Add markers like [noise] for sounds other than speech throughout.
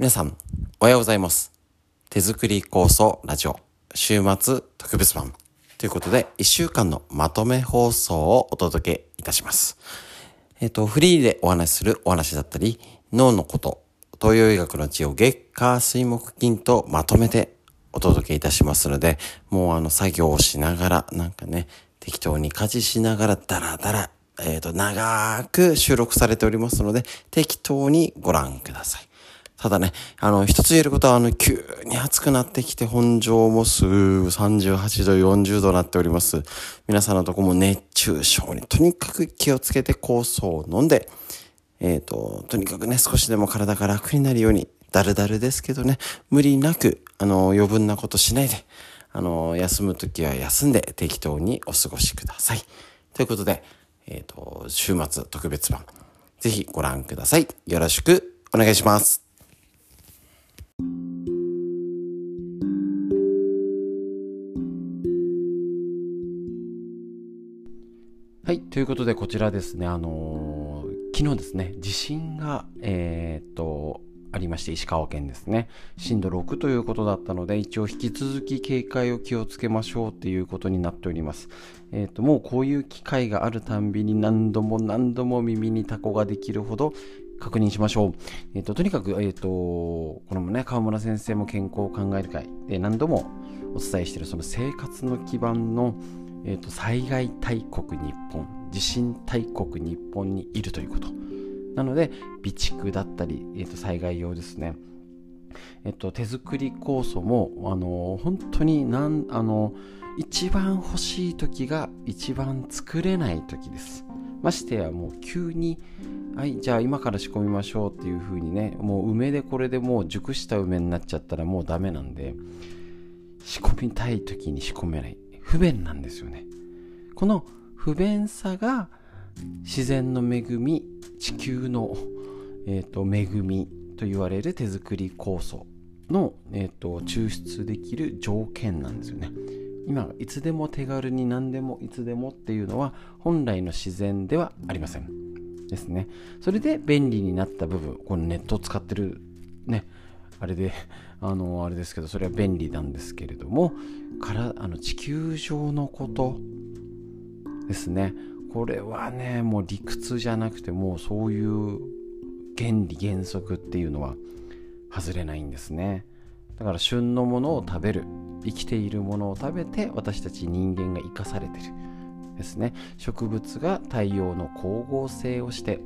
皆さん、おはようございます。手作り構想ラジオ、週末特別版。ということで、1週間のまとめ放送をお届けいたします。えっ、と、フリーでお話しするお話だったり、脳のこと、東洋医学の知を月火水木金とまとめてお届けいたしますので、もうあの作業をしながら、なんかね、適当に家事しながらダラダラ、えっ、と、長く収録されておりますので、適当にご覧ください。ただね、あの、一つ言えることは、あの、急に暑くなってきて、本庄もすぐ38度、40度になっております。皆さんのとこも熱中症にとにかく気をつけて酵素を飲んで、えっ、と、とにかくね、少しでも体が楽になるように、だるだるですけどね、無理なく、あの、余分なことしないで、あの、休むときは休んで適当にお過ごしください。ということで、えっ、と、週末特別版、ぜひご覧ください。よろしくお願いします。はい。ということで、こちらですね、あのー昨日ですね、地震が、えーっと、ありまして、石川県ですね、震度6ということだったので、一応引き続き警戒を気をつけましょうっていうことになっております。えーと、もうこういう機会があるたんびに何度も何度も耳にタコができるほど、確認しましょう。えっ、と、とにかく、えっ、と、このね、川村先生も健康を考える会で何度もお伝えしているその生活の基盤の、えっ、と、災害大国日本、地震大国日本にいるということ。なので、備蓄だったり、えっ、と、災害用ですね。えっ、と、手作り酵素も、あの、本当になん、あの、一番欲しい時が一番作れない時です。ましてやもう急にはいじゃあ今から仕込みましょうっていう風にねもう梅でこれでもう熟した梅になっちゃったらもうダメなんで仕込みたい時に仕込めない。不便なんですよね。この不便さが自然の恵み地球の、えー、と恵みと言われる手作り酵素の、えー、と抽出できる条件なんですよね。今いつでも手軽に何でもいつでもっていうのは本来の自然ではありません。ですね。それで便利になった部分このネットを使ってるねあれで [laughs] あのあれですけどそれは便利なんですけれどもからあの地球上のことですね。これはねもう理屈じゃなくてもうそういう原理原則っていうのは外れないんですね。だから旬のものを食べる。生きているものを食べて私たち人間が生かされてるですね。植物が太陽の光合成をして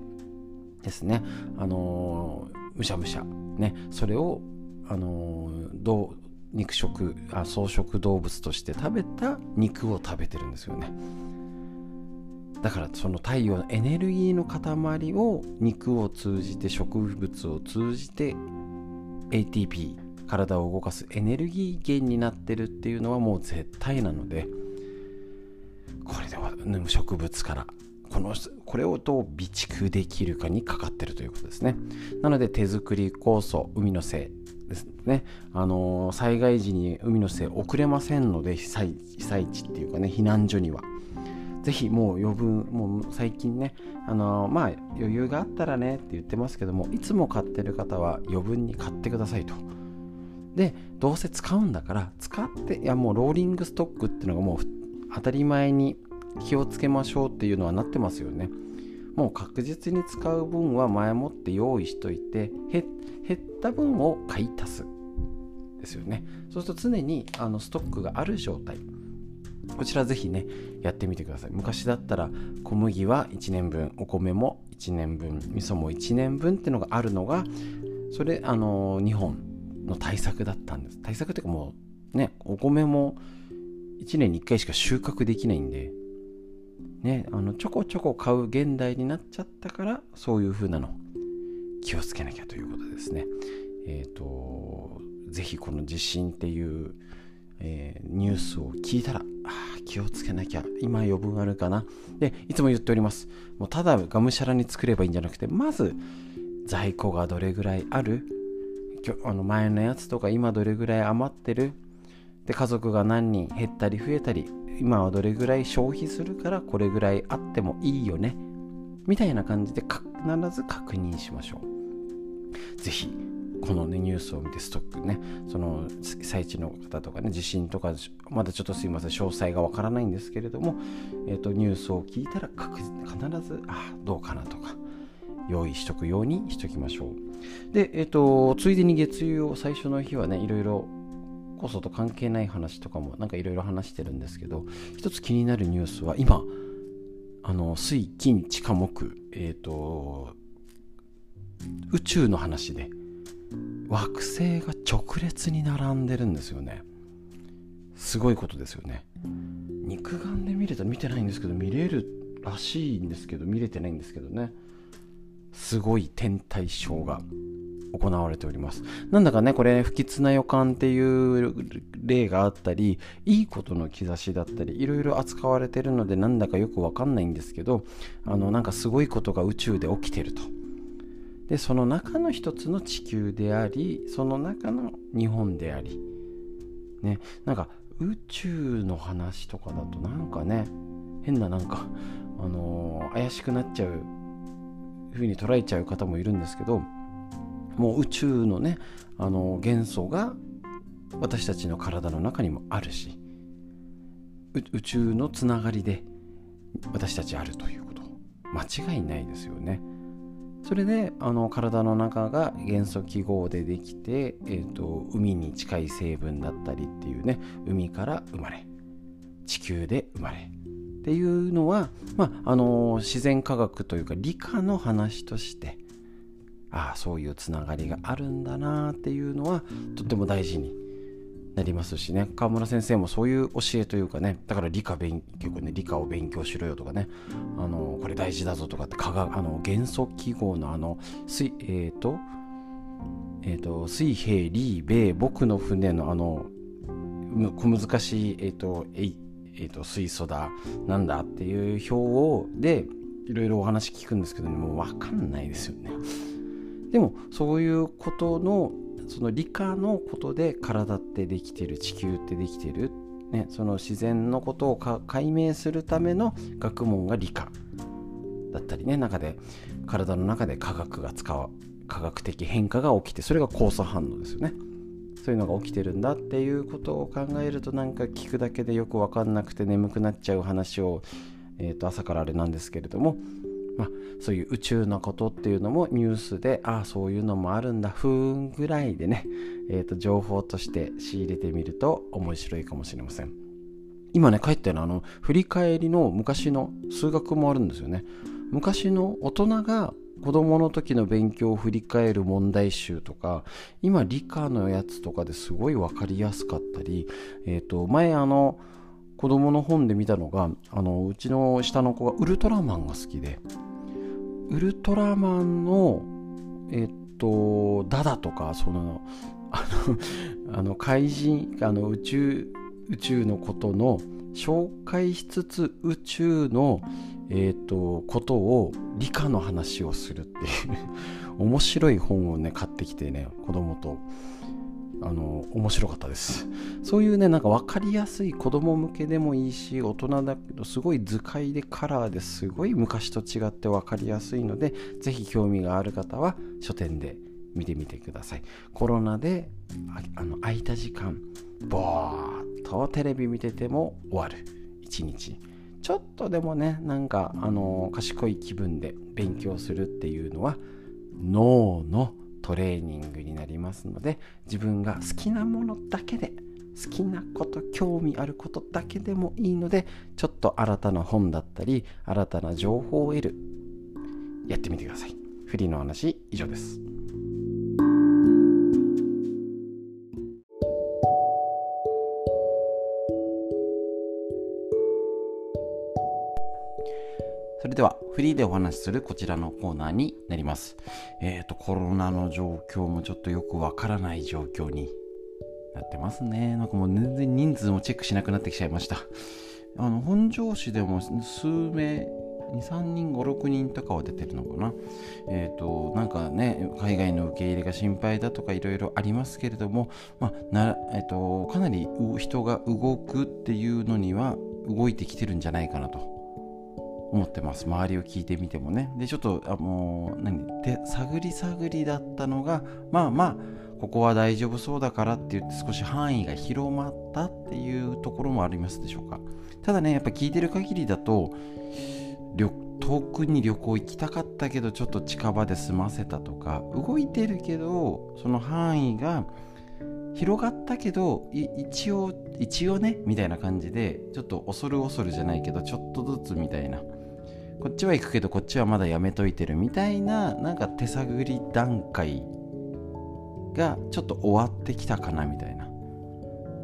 ですね。あのーむしゃむしゃね。それをあのーどう肉食あ草食動物として食べた肉を食べてるんですよね。だからその太陽のエネルギーの塊を肉を通じて植物を通じて ATP 体を動かすエネルギー源になってるっていうのはもう絶対なのでこれでは植物からこのこれをどう備蓄できるかにかかってるということですね。なので手作り酵素海のせいですね。あのー災害時に海のせい遅れませんので被災被災地っていうかね避難所には。ぜひもう余分もう最近ねあのーまあ余裕があったらねって言ってますけどもいつも買ってる方は余分に買ってくださいと。でどうせ使うんだから使っていやもうローリングストックっていうのがもう当たり前に気をつけましょうっていうのはなってますよね。もう確実に使う分は前もって用意しといて減った分を買い足すですよね。そうすると常にあのストックがある状態。こちらぜひねやってみてください。昔だったら小麦は1年分お米も1年分味噌も1年分っていうのがあるのがそれあの日本の対策だったんです。対策っていうかもうねお米も1年に1回しか収穫できないんでねあのちょこちょこ買う現代になっちゃったからそういう風なの気をつけなきゃということですね。えっ、とぜひこの地震っていう、えーニュースを聞いたら気をつけなきゃ今余分あるかな。でいつも言っております。もうただがむしゃらに作ればいいんじゃなくてまず在庫がどれぐらいあるあの前のやつとか今どれぐらい余ってる？で家族が何人減ったり増えたり今はどれぐらい消費するからこれぐらいあってもいいよね？みたいな感じで必ず確認しましょう。ぜひこの、ね、ニュースを見てストックねその被災地の方とかね地震とかまだちょっとすいません詳細がわからないんですけれども、えーと、ニュースを聞いたら必ずあどうかなとか用意しとくようにしときましょう。で、えーと、ついでに月曜最初の日はねいろいろこそと関係ない話とかもなんかいろいろ話してるんですけど一つ気になるニュースは今あの水金地下木えっ、と宇宙の話で惑星が直列に並んでるんですよね。すごいことですよね。肉眼で見れた見てないんですけど見れるらしいんですけど見れてないんですけどね。すごい天体ショーが行われております。なんだかねこれ不吉な予感っていう例があったりいいことの兆しだったりいろいろ扱われてるのでなんだかよくわかんないんですけどあのなんかすごいことが宇宙で起きてると。でその中の一つの地球でありその中の日本であり。ねなんか宇宙の話とかだとなんかね変ななんかあのー、怪しくなっちゃう風に捉えちゃう方もいるんですけどもう宇宙のねあの元素が私たちの体の中にもあるし宇宙のつながりで私たちあるということ間違いないですよね。それであの体の中が元素記号でできて、えーと、海に近い成分だったりっていうね海から生まれ地球で生まれっていうのは、まあ、あの自然科学というか理科の話としてああそういうつながりがあるんだなっていうのはとっても大事になりますしね。川村先生もそういう教えというかねだから理科勉強ね理科を勉強しろよとかねあのこれ大事だぞとかって科学あの元素記号のあの水えっ、ー、とえっ、ー、と水平リーベ僕の船のあの小難しいえっ、ー、とえーと、水素だなんだっていう表をでいろいろお話聞くんですけど、ね、もう分かんないですよね。でもそういうことのその理科のことで体ってできてる地球ってできてる、ね、その自然のことを解明するための学問が理科だったりね中で体の中で科学が使う科学的変化が起きてそれが交差反応ですよね。そういうのが起きてるんだっていうことを考えるとなんか聞くだけでよく分かんなくて眠くなっちゃう話を、えー、と朝からあれなんですけれどもまあ、そういう宇宙のことっていうのもニュースでああそういうのもあるんだふーんぐらいでね、えー、と情報として仕入れてみると面白いかもしれません。今ね帰ってのあの振り返りの昔の数学もあるんですよね。昔の大人が子供の時の勉強を振り返る問題集とか今理科のやつとかですごい分かりやすかったり、えー、と前あの子供の本で見たのがあのうちの下の子がウルトラマンが好きでウルトラマンのえっとダダとかそのあのあの怪人あの宇宙宇宙のことの紹介しつつ宇宙の、えーと、ことを理科の話をするっていう [laughs] 面白い本をね買ってきてね子供とあの面白かったです。そういうねなんか分かりやすい子供向けでもいいし大人だけどすごい図解でカラーですごい昔と違って分かりやすいので是非興味がある方は書店で見てみてください。コロナであの空いた時間ぼーっとテレビ見てても終わる。一日。ちょっとでもねなんかあの賢い気分で勉強するっていうのは脳のトレーニングになりますので自分が好きなものだけで好きなこと興味あることだけでもいいのでちょっと新たな本だったり新たな情報を得る。やってみてください。フリーの話以上です。それではフリーでお話しするこちらのコーナーになります。えっ、ー、と、コロナの状況もちょっとよくわからない状況になってますね。なんかもう全然人数もチェックしなくなってきちゃいました。あの、本庄市でも数名、2、3人、5、6人とかは出てるのかな。えっ、ー、と、なんかね、海外の受け入れが心配だとかいろいろありますけれども、まあ、なえっ、ー、と、かなり人が動くっていうのには動いてきてるんじゃないかなと思ってます。周りを聞いてみてもね。でちょっとあもう何？で探り探りだったのがまあまあここは大丈夫そうだからって言って少し範囲が広まったっていうところもありますでしょうか。ただねやっぱ聞いてる限りだと遠くに旅行行きたかったけどちょっと近場で済ませたとか動いてるけどその範囲が広がったけど一応一応ねみたいな感じでちょっと恐る恐るじゃないけどちょっとずつみたいなこっちは行くけどこっちはまだやめといてるみたいななんか手探り段階がちょっと終わってきたかなみたいな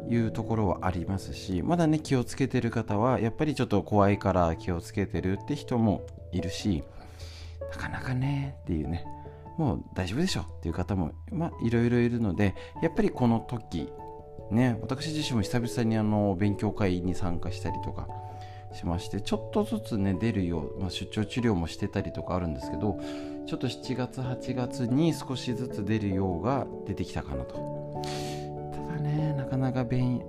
いうところはありますしまだね気をつけてる方はやっぱりちょっと怖いから気をつけてるって人もいるしなかなかねっていうねもう大丈夫でしょっていう方もまあいろいろいるのでやっぱりこの時ね私自身も久々にあの勉強会に参加したりとかしましてちょっとずつね出るよう、まあ、出張治療もしてたりとかあるんですけどちょっと7月8月に少しずつ出るようが出てきたかなと。ただねなかなか便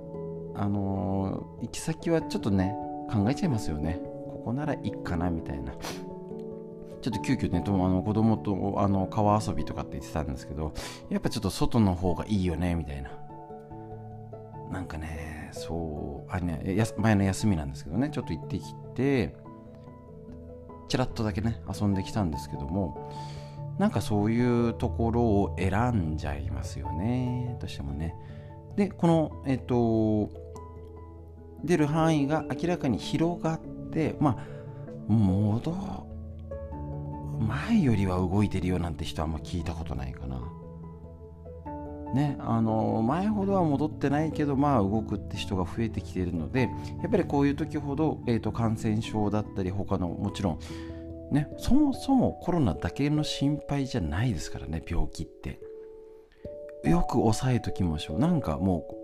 あのー、行き先はちょっとね考えちゃいますよね。ここならいいかなみたいな。ちょっと急遽ね、とあの子供とあの川遊びとかって言ってたんですけど、やっぱちょっと外の方がいいよね、みたいな。なんかね、そう、あれね、前の休みなんですけどね、ちょっと行ってきて、ちらっとだけね、遊んできたんですけども、なんかそういうところを選んじゃいますよね、どうしてもね。で、この、えっと、出る範囲が明らかに広がって、まあ、戻前よりは動いてるよなんて人はあんま聞いたことないかな。ね、あの前ほどは戻ってないけど、まあ、動くって人が増えてきているのでやっぱりこういう時ほど、えーと、感染症だったり他のもちろん、ね、そもそもコロナだけの心配じゃないですからね病気って。よく抑えときましょう。なんかもう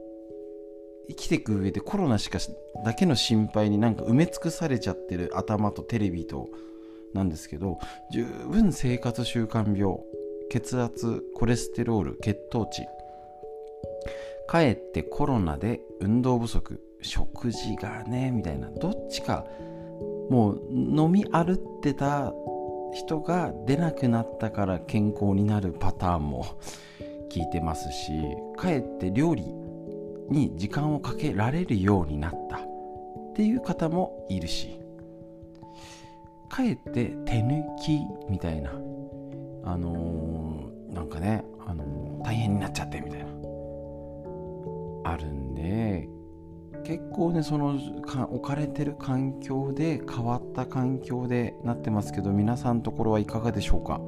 生きていく上でコロナしかだけの心配になんか埋め尽くされちゃってる頭とテレビとなんですけど十分生活習慣病血圧コレステロール血糖値かえってコロナで運動不足食事がねみたいなどっちかもう飲み歩ってた人が出なくなったから健康になるパターンも聞いてますしかえって料理に時間をかけられるようになった。っていう方もいるしかえって手抜きみたいなあのー、なんかね、あのー、大変になっちゃってみたいな。あるんで結構ねその置かれてる環境で変わった環境でなってますけど皆さんのところはいかがでしょうか？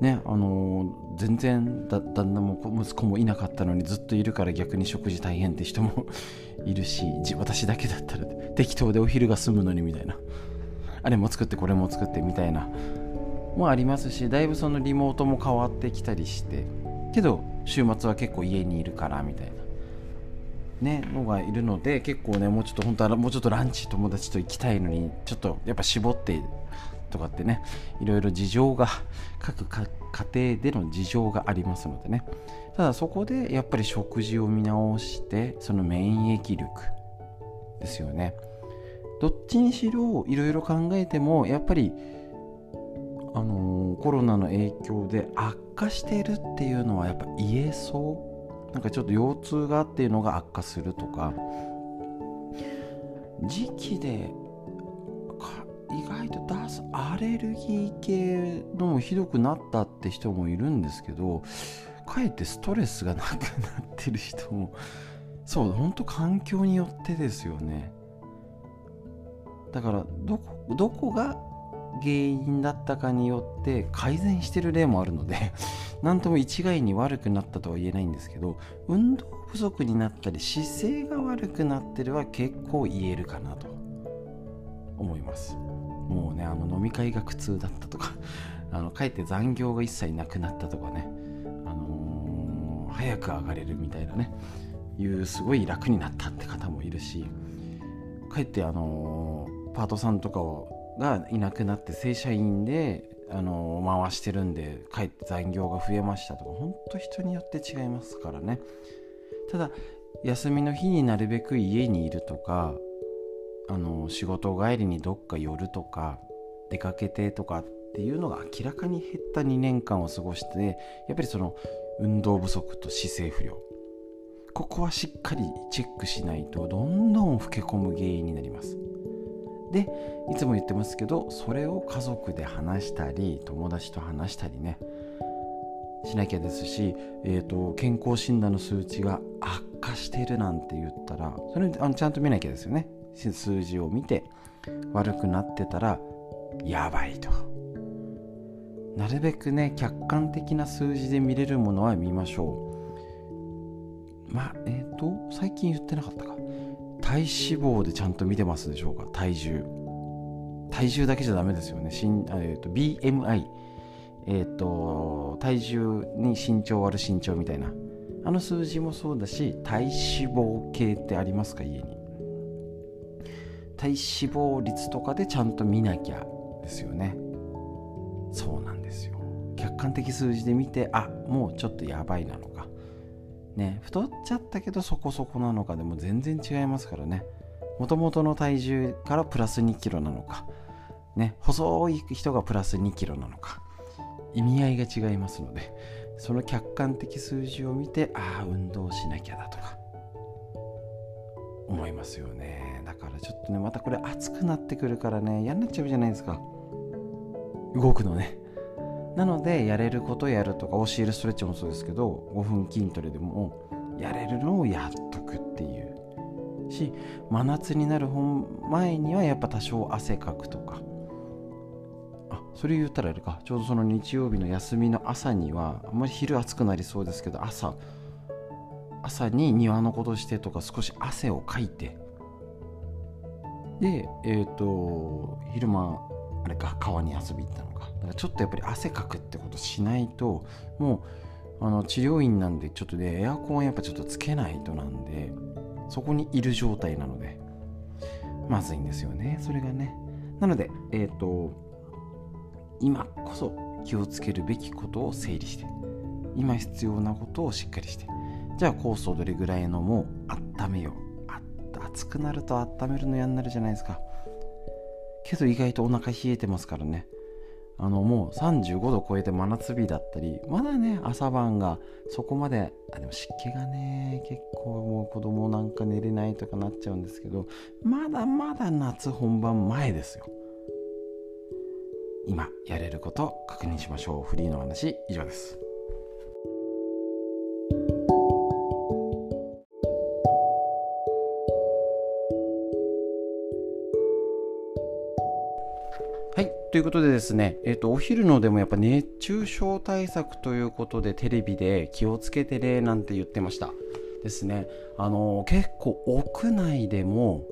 ねあのー、全然だ旦那も息子もいなかったのにずっといるから逆に食事大変って人も [laughs] いるし私だけだったら適当でお昼が済むのにみたいな。あれも作ってこれも作ってみたいな。もありますしだいぶそのリモートも変わってきたりして。けど週末は結構家にいるからみたいな。ねのがいるので結構ねもうちょっと本当はもうちょっとランチ友達と行きたいのにちょっとやっぱ絞ってとかってねいろいろ事情が各家庭での事情がありますのでね。ただそこでやっぱり食事を見直してその免疫力ですよね。どっちにしろいろいろ考えてもやっぱりあのー、コロナの影響で悪化しているっていうのはやっぱ言えそうなんかちょっと腰痛がっていうのが悪化するとか。時期で意外と出すアレルギー系のもひどくなったって人もいるんですけどかえってストレスがなくなってる人もそう本当環境によってですよね。だからどこどこが原因だったかによって改善してる例もあるので [laughs] 何とも一概に悪くなったとは言えないんですけど運動不足になったり姿勢が悪くなってるは結構言えるかなと。思います。もうねあの飲み会が苦痛だったとか [laughs] あのかえって残業が一切なくなったとかね、あのー、早く上がれるみたいなねいうすごい楽になったって方もいるしかえってあのーパートさんとかがいなくなって正社員であの回してるんでかえって残業が増えましたとか本当人によって違いますからね。ただ休みの日になるべく家にいるとかあの仕事帰りにどっか寄るとか出かけてとかっていうのが明らかに減った2年間を過ごしてやっぱりその運動不足と姿勢不良。ここはしっかりチェックしないとどんどん老け込む原因になります。でいつも言ってますけどそれを家族で話したり友達と話したりねしなきゃですし、えーと、健康診断の数値が悪化しているなんて言ったらそれあのちゃんと見なきゃですよね。数字を見て悪くなってたらやばいと。なるべくね客観的な数字で見れるものは見ましょう。まあえっ、ー、と最近言ってなかったか。体脂肪でちゃんと見てますでしょうか？体重。体重だけじゃダメですよね、えーと、BMI えっ、ー、と体重に身長割る身長みたいな。あの数字もそうだし体脂肪計ってありますか？家に。体脂肪率とかでちゃんと見なきゃですよね。そうなんですよ。客観的数字で見てあもうちょっとやばいなのか。ね太っちゃったけどそこそこなのかでも全然違いますからね。もともとの体重からプラス2キロなのか。ね細い人がプラス2キロなのか。意味合いが違いますのでその客観的数字を見てああ運動しなきゃだとか。思いますよね。だからちょっとねまたこれ暑くなってくるからね嫌になっちゃうじゃないですか。動くのね。なのでやれることやるとか教えるストレッチもそうですけど5分筋トレでもやれるのをやっとくっていう。し真夏になる前にはやっぱ多少汗かくとか。あそれ言ったらあれか。ちょうどその日曜日の休みの朝にはあんまり昼暑くなりそうですけど朝朝に庭のことしてとか少し汗をかいて。でえっ、ー、と昼間あれか川に遊び行ったのか。だからちょっとやっぱり汗かくってことしないともうあの治療院なんでちょっとねエアコンやっぱちょっとつけないとなんでそこにいる状態なのでまずいんですよねそれがね。なのでえっ、ー、と今こそ気をつけるべきことを整理して今必要なことをしっかりしてじゃあ酵素どれぐらいのも温めよう。暑くなると温めるの嫌になるじゃないですか。けど意外とお腹冷えてますからね。あのもう35度超えて真夏日だったりまだね朝晩がそこまであでも湿気がね結構もう子供なんか寝れないとかなっちゃうんですけどまだまだ夏本番前ですよ。今やれること確認しましょう。フリーの話以上です。ということでですね、えっ、と、お昼のでもやっぱ熱中症対策ということでテレビで気をつけてねなんて言ってました。ですね。あの結構屋内でも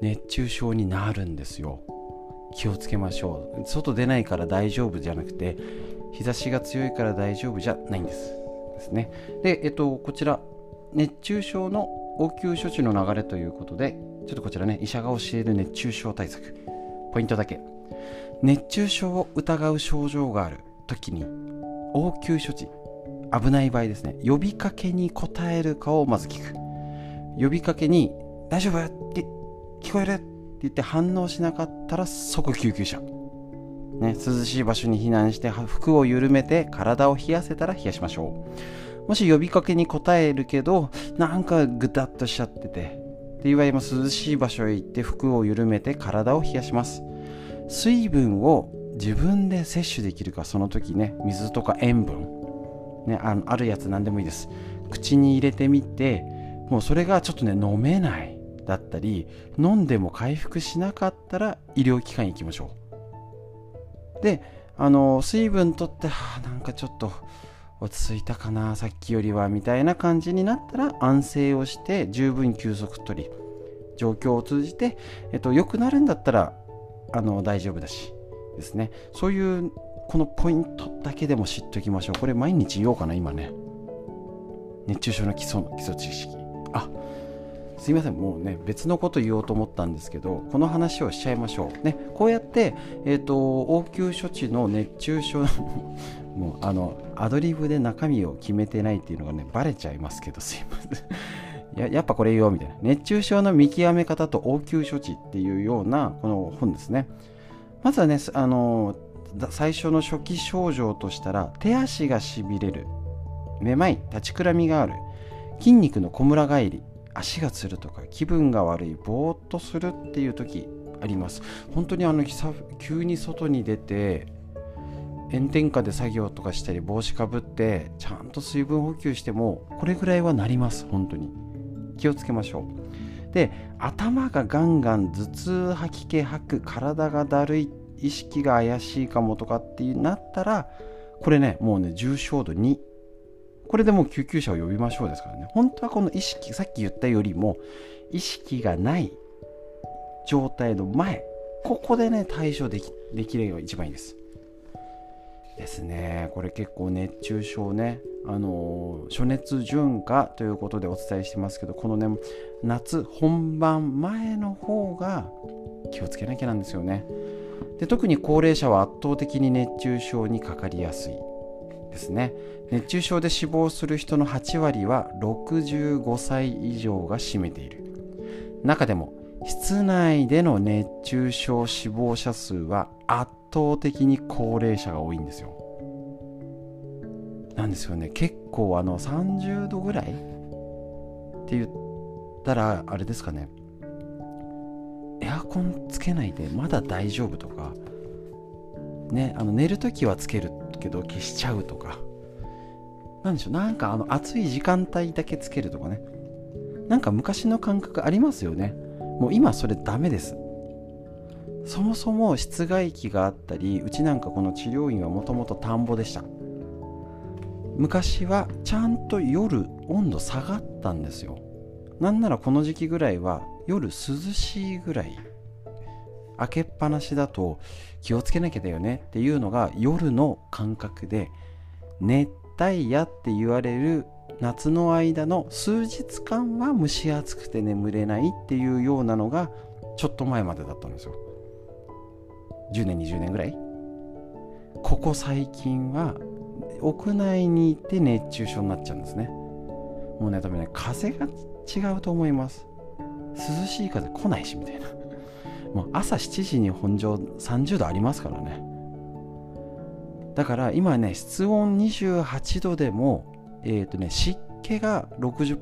熱中症になるんですよ。気をつけましょう。外出ないから大丈夫じゃなくて、日差しが強いから大丈夫じゃないんです。ですね。で、えっと、こちら、熱中症の応急処置の流れということで、ちょっとこちらね、医者が教える熱中症対策。ポイントだけ。熱中症を疑う症状がある時に応急処置。危ない場合ですね。呼びかけに答えるかをまず聞く。呼びかけに「大丈夫?」って聞こえるって言って反応しなかったら即救急車、ね、涼しい場所に避難して服を緩めて体を冷やせたら冷やしましょう。もし呼びかけに答えるけどなんかぐたっとしちゃっててっていう場合も涼しい場所へ行って服を緩めて体を冷やします。水分を自分で摂取できるかその時ね水とか塩分、ね、あのあるやつ何でもいいです。口に入れてみてもうそれがちょっとね飲めないだったり飲んでも回復しなかったら医療機関に行きましょう。であの水分とってはなんかちょっと落ち着いたかなさっきよりはみたいな感じになったら安静をして十分休息取り状況を通じて、えっと、良くなるんだったらあの大丈夫だしですね。そういうこのポイントだけでも知っておきましょう。これ毎日言おうかな今ね。熱中症の基礎の基礎知識。あすいません。もうね別のこと言おうと思ったんですけどこの話をしちゃいましょう。ねこうやって、えーと、応急処置の熱中症 [laughs] もうあのアドリブで中身を決めてないっていうのがねバレちゃいますけどすいません。ややっぱこれよみたいな。熱中症の見極め方と応急処置っていうようなこの本ですね。まずはねあの最初の初期症状としたら手足がしびれる。めまい立ちくらみがある。筋肉のこむら返り足がつるとか気分が悪いぼーっとするっていう時あります。本当にあの急に外に出て炎天下で作業とかしたり帽子かぶってちゃんと水分補給してもこれぐらいはなります本当に。気をつけましょう。で頭がガンガン頭痛吐き気吐く体がだるい意識が怪しいかもとかってなったらこれねもうね重症度2これでもう救急車を呼びましょうですからね。本当はこの意識さっき言ったよりも意識がない状態の前ここでね対処できできれば一番いいです。ですね。これ結構熱中症ね。あの暑熱順化ということでお伝えしてますけどこのね夏本番前の方が気をつけなきゃなんですよね。で特に高齢者は圧倒的に熱中症にかかりやすいですね。熱中症で死亡する人の8割は65歳以上が占めている。中でも室内での熱中症死亡者数は圧倒的に高齢者が多いんですよ。なんですよね。結構あの30度ぐらいって言ったらあれですかね。エアコンつけないでまだ大丈夫とか。ねあの寝るときはつけるけど消しちゃうとか。なんでしょう。なんかあの暑い時間帯だけつけるとかね。なんか昔の感覚ありますよね。もう今それダメです。そもそも室外機があったりうちなんかこの治療院はもともと田んぼでした。昔はちゃんと夜温度下がったんですよ。なんならこの時期ぐらいは夜涼しいぐらい。開けっぱなしだと気をつけなきゃだよね。っていうのが夜の感覚で熱帯夜って言われる夏の間の数日間は蒸し暑くて眠れないっていうようなのがちょっと前までだったんですよ。10年20年ぐらい？ここ最近は屋内にいて熱中症になっちゃうんですね。もうね多分ね風が違うと思います。涼しい風来ないしみたいな。もう朝7時に本上30度ありますからね。だから今ね室温28度でもえっ、ー、とね湿気が60%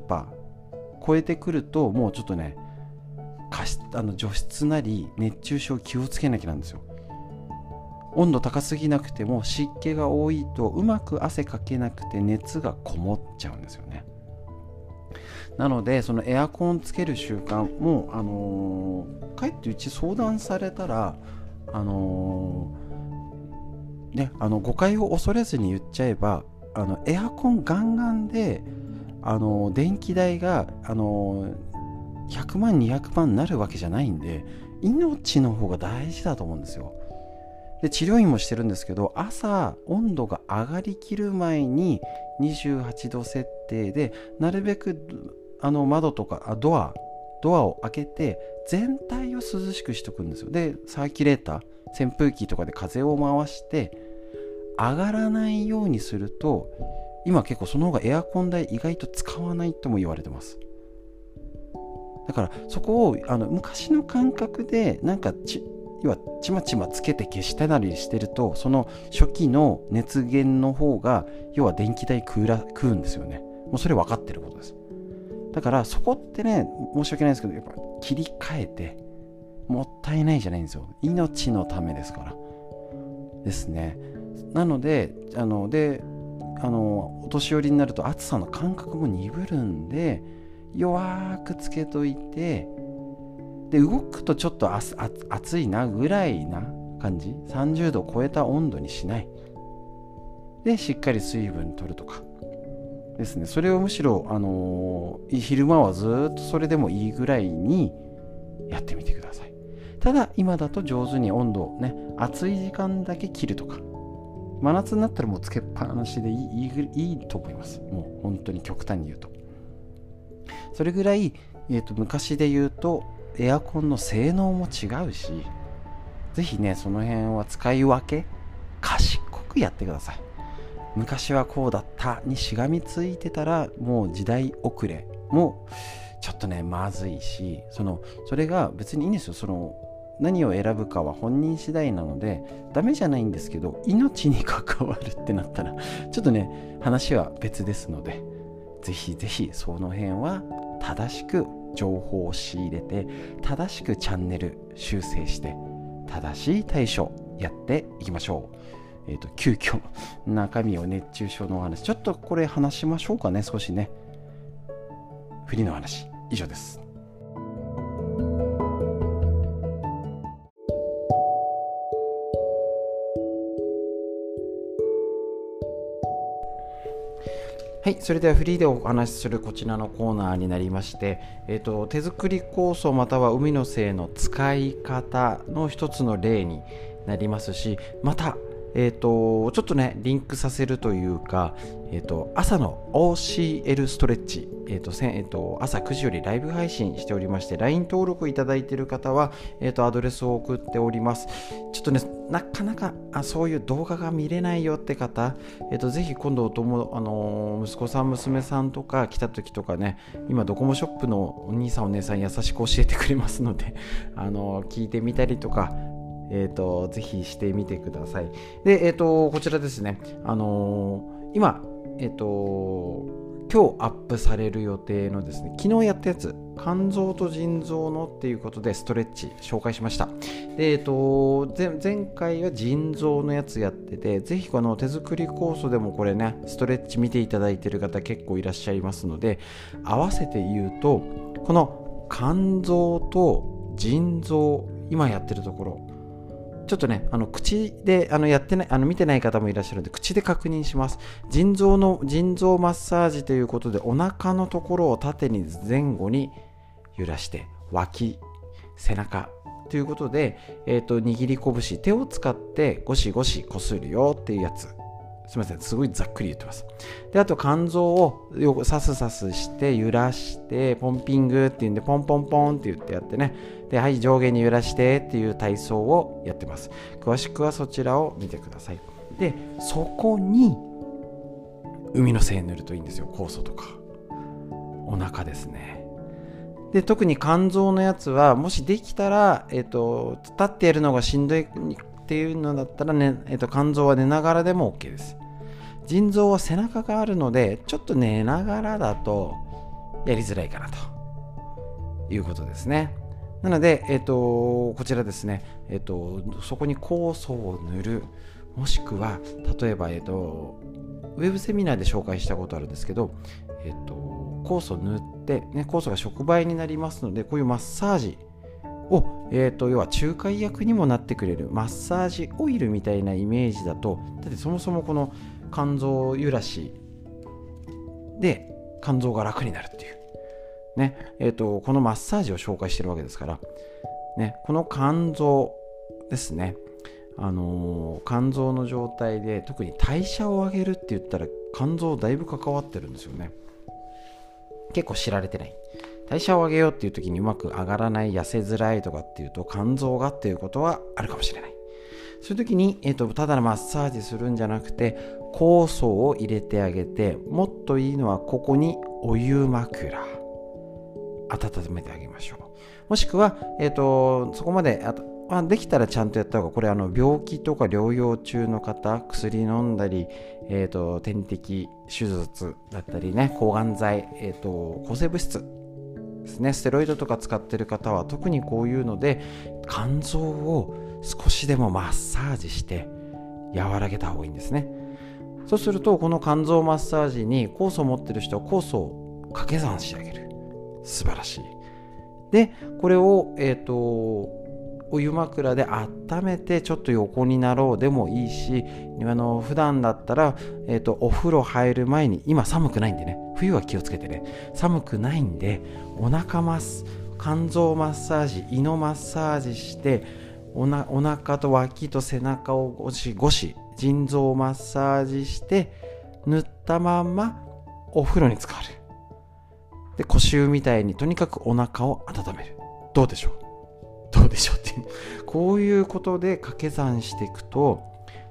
超えてくるともうちょっとねあの除湿なり熱中症気をつけなきゃなんですよ。温度高すぎなくても湿気が多いとうまく汗かけなくて熱がこもっちゃうんですよね。なのでそのエアコンつける習慣もあのー、かえってうち相談されたらあのー、ねあの誤解を恐れずに言っちゃえばあのエアコンガンガンであのー、電気代があの100万200万になるわけじゃないんで命の方が大事だと思うんですよ。で治療院もしてるんですけど朝温度が上がりきる前に28度設定でなるべくあの窓とかあドアドアを開けて全体を涼しくしとくんですよ。でサーキュレーター扇風機とかで風を回して上がらないようにすると今結構その方がエアコン代意外と使わないとも言われてます。だからそこをあの昔の感覚でなんかち要はちまちまつけて消したりしてるとその初期の熱源の方が要は電気代食うら食うんですよね。もうそれ分かってることです。だからそこってね申し訳ないですけどやっぱ切り替えてもったいないじゃないんですよ。命のためですから。ですね。なのであのであのお年寄りになると暑さの感覚も鈍るんで弱くつけといてで動くとちょっと暑いなぐらいな感じ？30度超えた温度にしない。でしっかり水分取るとか。ですね。それをむしろ、あのー、昼間はずっとそれでもいいぐらいにやってみてください。ただ今だと上手に温度をね暑い時間だけ切るとか。真夏になったらもうつけっぱなしでいいいいと思います。もう本当に極端に言うと。それぐらい、えーと昔で言うとエアコンの性能も違うし是非ねその辺は使い分け賢くやってください。昔はこうだったにしがみついてたらもう時代遅れもちょっとねまずいしそのそれが別にいいんですよ。その何を選ぶかは本人次第なのでダメじゃないんですけど命に関わるってなったらちょっとね話は別ですのでぜひぜひその辺は正しく情報を仕入れて正しくチャンネル修正して正しい対処やっていきましょう。えっ、ー、と、急遽中身を熱中症のお話、ちょっとこれ話しましょうかね、少しね。フリの話、以上です。はい、それではフリーでお話しするこちらのコーナーになりまして、えーと、手作り構想または海の精の使い方の一つの例になりますしまたえーと、ちょっとねリンクさせるというか、えーと、朝の OCL ストレッチ、えーとえー、と朝9時よりライブ配信しておりまして LINE 登録いただいている方は、えー、とアドレスを送っております。ちょっとねなかなかあそういう動画が見れないよって方、えー、とぜひ今度お友、あの、息子さん娘さんとか来た時とかね今ドコモショップのお兄さんお姉さん優しく教えてくれますので、あの、聞いてみたりとかえーと、ぜひしてみてください。で、えーと、こちらですね、あのー、今、えっ、ー、と、今日アップされる予定のですね、昨日やったやつ、肝臓と腎臓のっていうことでストレッチ紹介しました。で、えっ、ー、と、前回は腎臓のやつやってて、ぜひこの手作り酵素でもこれね、ストレッチ見ていただいてる方結構いらっしゃいますので、合わせて言うと、この肝臓と腎臓、今やってるところ、ちょっとね、あの口であのやってない、あの見てない方もいらっしゃるので、口で確認します。腎臓の腎臓マッサージということで、お腹のところを縦に前後に揺らして、脇、背中ということで、えーと、握り拳、手を使ってゴシゴシこするよっていうやつ。すみません、すごいざっくり言ってます。で、あと肝臓をさすさすして揺らして、ポンピングっていうんで、ポンポンポンって言ってやってね。で、はい、上下に揺らしてっていう体操をやってます。詳しくはそちらを見てください。で、そこに海の精塗るといいんですよ。酵素とか。お腹ですね。で特に肝臓のやつはもしできたら、えーと立ってやるのがしんどいっていうのだったらね、えっと、肝臓は寝ながらでも OK です。腎臓は背中があるので、ちょっと寝ながらだとやりづらいかなということですね。なので、えっと、こちらですね、えっと、そこに酵素を塗る、もしくは、例えば、えっと、ウェブセミナーで紹介したことあるんですけど、えっと、酵素塗って、ね、酵素が触媒になりますので、こういうマッサージを、えーと、要は仲介役にもなってくれるマッサージオイルみたいなイメージだとだってそもそもこの肝臓揺らしで肝臓が楽になるっていう。ねえーと、このマッサージを紹介してるわけですから、ね、この肝臓ですねあのー、肝臓の状態で特に代謝を上げるって言ったら肝臓だいぶ関わってるんですよね結構知られてない代謝を上げようっていう時にうまく上がらない、痩せづらいとかっていうと、肝臓がっていうことはあるかもしれない。そういう時に、えーと、ただのマッサージするんじゃなくて、酵素を入れてあげて、もっといいのはここにお湯枕。温めてあげましょう。もしくは、えーと、そこまであまあ、できたらちゃんとやった方がこれあの病気とか療養中の方薬飲んだり、えーと、点滴手術だったりね抗がん剤、えーと抗生物質ですねステロイドとか使ってる方は特にこういうので肝臓を少しでもマッサージして和らげた方がいいんですねそうするとこの肝臓マッサージに酵素を持ってる人は酵素を掛け算してあげる素晴らしい。でこれをえっ、ー、とお湯枕で温めてちょっと横になろうでもいいしあの普段だったら、えーと、お風呂入る前に今寒くないんでね。冬は気をつけてね。寒くないんでお腹マス肝臓マッサージ胃のマッサージしておなお腹と脇と背中をゴシゴシ腎臓マッサージして塗ったまんまお風呂に浸かる。で腰湯みたいにとにかくお腹を温める。どうでしょう？どうでしょうっていう。こういうことで掛け算していくと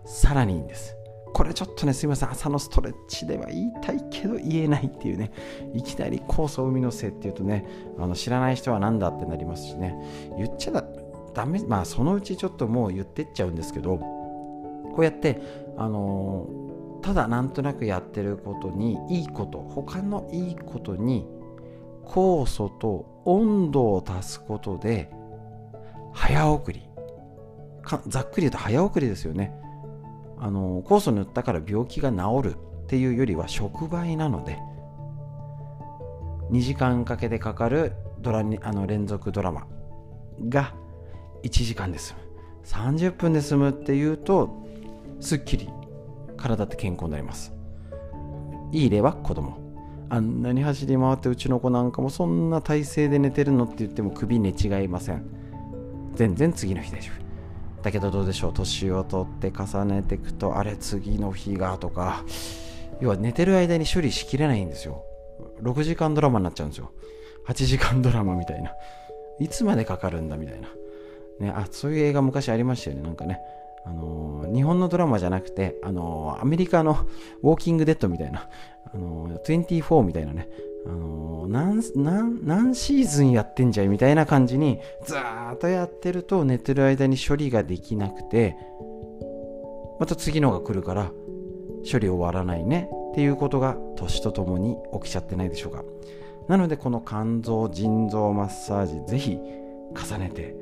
さらにいいんです。これちょっとね、すいません、朝のストレッチでは言いたいけど言えないっていうね、いきなり酵素海のせいっていうとね、あの知らない人は何だってなりますしね、言っちゃだダメ、まあそのうちちょっともう言ってっちゃうんですけど、こうやって、あのー、ただなんとなくやってることにいいこと、他のいいことに酵素と温度を足すことで早送り。ざっくり言うと早送りですよね。あの酵素塗ったから病気が治るっていうよりは触媒なので2時間かけてかかるドラあの連続ドラマが1時間で済む。30分で済むっていうとすっきり体って健康になります。いい例は子供。あんなに走り回ってうちの子なんかもそんな体勢で寝てるのって言っても首寝違いません。全然次の日大丈夫。だけどどうでしょう年を取って重ねていくとあれ次の日がとか。要は寝てる間に処理しきれないんですよ。6時間ドラマになっちゃうんですよ。8時間ドラマみたいな。いつまでかかるんだみたいな。ねあそういう映画昔ありましたよねなんかね。あのー、日本のドラマじゃなくて、あのー、アメリカのウォーキングデッドみたいな、あの、24みたいなね、あの何何シーズンやってんじゃいみたいな感じにずーっとやってると寝てる間に処理ができなくてまた次のが来るから処理終わらないね。っていうことが年とともに起きちゃってないでしょうか。なのでこの肝臓腎臓マッサージぜひ重ねて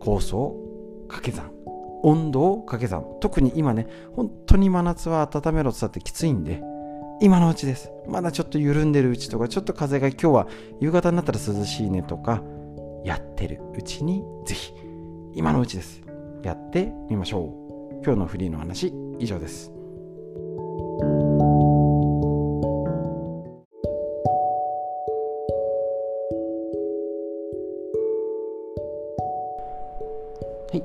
酵素を掛け算温度を掛け算。特に今ね本当に真夏は温めろって言ったってきついんで今のうちです。まだちょっと緩んでるうちとか、ちょっと風が今日は夕方になったら涼しいねとか、やってるうちにぜひ、今のうちです。やってみましょう。今日のフリーの話、以上です。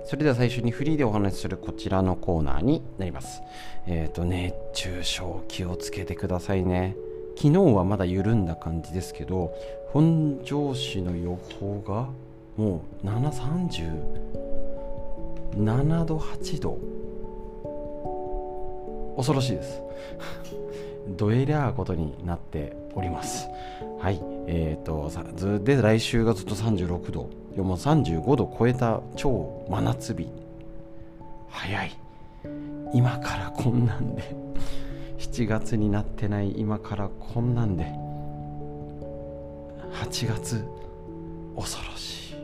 それでは最初にフリーでお話しするこちらのコーナーになります。えっ、ー、と、熱中症気をつけてくださいね。昨日はまだ緩んだ感じですけど、本庄市の予報がもう737度、8度。恐ろしいです。[laughs] どえりゃーことになっております。はい。えっ、ー、と、ずで来週がずっと36度。もう35度超えた超真夏日。早い。今からこんなんで。[laughs] 7月になってない今からこんなんで。8月、恐ろしい。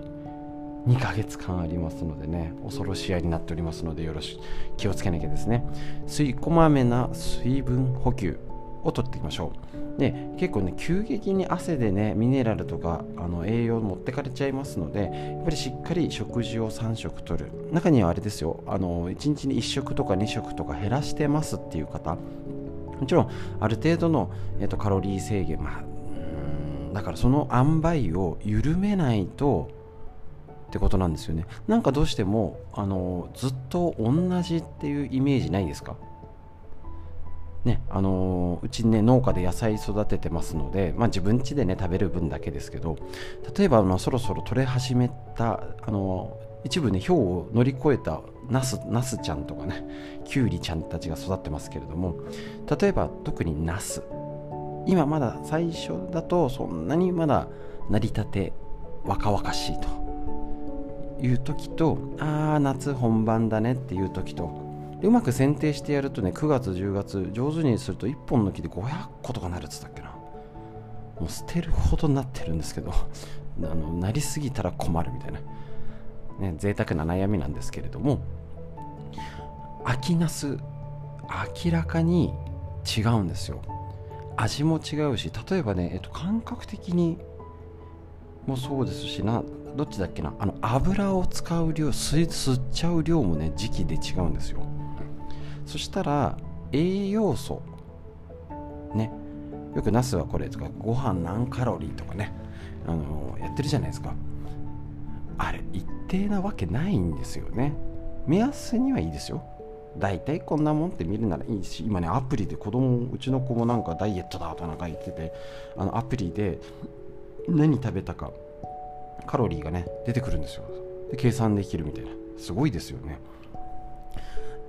2ヶ月間ありますのでね、恐ろしいになっておりますので、よろしく気をつけなきゃですね。水こまめな水分補給を取っていきましょうで結構ね急激に汗でねミネラルとかあの栄養持ってかれちゃいますのでやっぱりしっかり食事を3食とる。中にはあれですよ。あの1日に1食とか2食とか減らしてますっていう方。もちろんある程度の、えっと、カロリー制限まあだからその塩梅を緩めないとってことなんですよね。なんかどうしてもあのずっと同じっていうイメージないですか？ね、あのうちね農家で野菜育ててますので、まあ、自分家でね食べる分だけですけど例えばあそろそろ取れ始めたあの一部ね氷を乗り越えたナスナスちゃんとかねキュウリちゃんたちが育ってますけれども例えば特にナス。今まだ最初だとそんなにまだ成り立て若々しいという時とああ夏本番だねっていう時とうまく剪定してやるとね9月10月上手にすると1本の木で500個とかなるっつったっけな。もう捨てるほどなってるんですけど [laughs] あのなりすぎたら困るみたいな。ね贅沢な悩みなんですけれども秋ナス明らかに違うんですよ。味も違うし例えばね、えっと、感覚的にもそうですしなどっちだっけなあの油を使う量吸吸っちゃう量もね時期で違うんですよ。そしたら栄養素。ね。よくナスはこれとかご飯何カロリーとかね。あのやってるじゃないですか。あれ一定なわけないんですよね。目安にはいいですよ。大体こんなもんって見るならいいし今ねアプリで子供うちの子もなんかダイエットだとなんか言っててあのアプリで何食べたかカロリーがね出てくるんですよ。で計算できるみたいな。すごいですよね。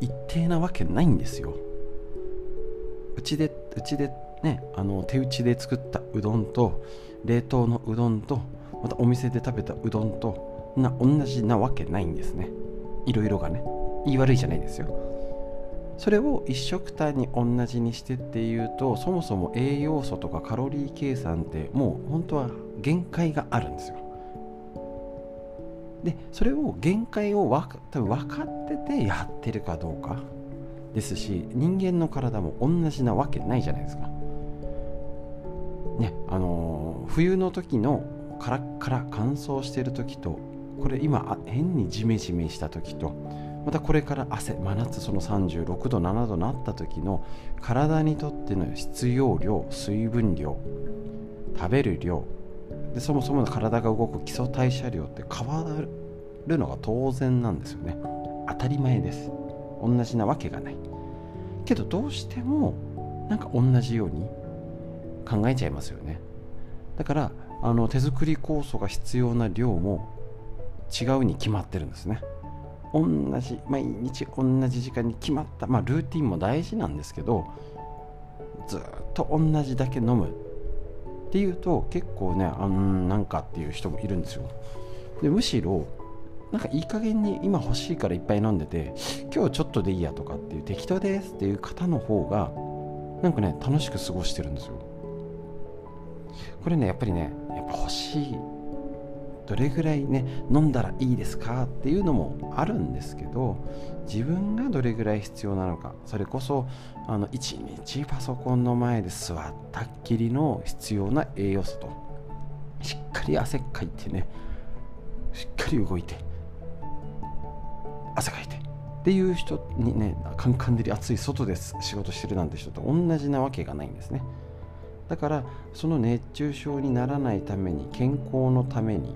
一定なわけないんですよ。うちでうちでねあの手打ちで作ったうどんと冷凍のうどんとまたお店で食べたうどんとな同じなわけないんですね。いろいろがね。言い悪いじゃないですよ。それを一食単に同じにしてっていうとそもそも栄養素とかカロリー計算ってもう本当は限界があるんですよ。でそれを限界をわか多分分かっててやってるかどうかですし人間の体も同じなわけないじゃないですか。ねあのー、冬の時のカラッカラ乾燥してる時とこれ今変にジメジメした時とまたこれから汗真夏その36度7度なった時の体にとっての必要量水分量食べる量でそもそもの体が動く基礎代謝量って変わるのが当然なんですよね。当たり前です。同じなわけがない。けどどうしてもなんか同じように考えちゃいますよね。だからあの手作り酵素が必要な量も違うに決まってるんですね。同じ毎日同じ時間に決まったまあルーティンも大事なんですけどずっと同じだけ飲む。っていうと結構ねあんなんかっていう人もいるんですよ。でむしろなんかいい加減に今欲しいからいっぱい飲んでて今日ちょっとでいいやとかっていう適当ですっていう方の方がなんかね楽しく過ごしてるんですよ。これねやっぱりねやっぱ欲しい。どれぐらいね飲んだらいいですかっていうのもあるんですけど自分がどれぐらい必要なのかそれこそあの1日パソコンの前で座ったっきりの必要な栄養素としっかり汗かいてねしっかり動いて汗かいてっていう人にねカンカン照り暑い外で仕事してるなんて人と同じなわけがないんですね。だからその熱中症にならないために健康のために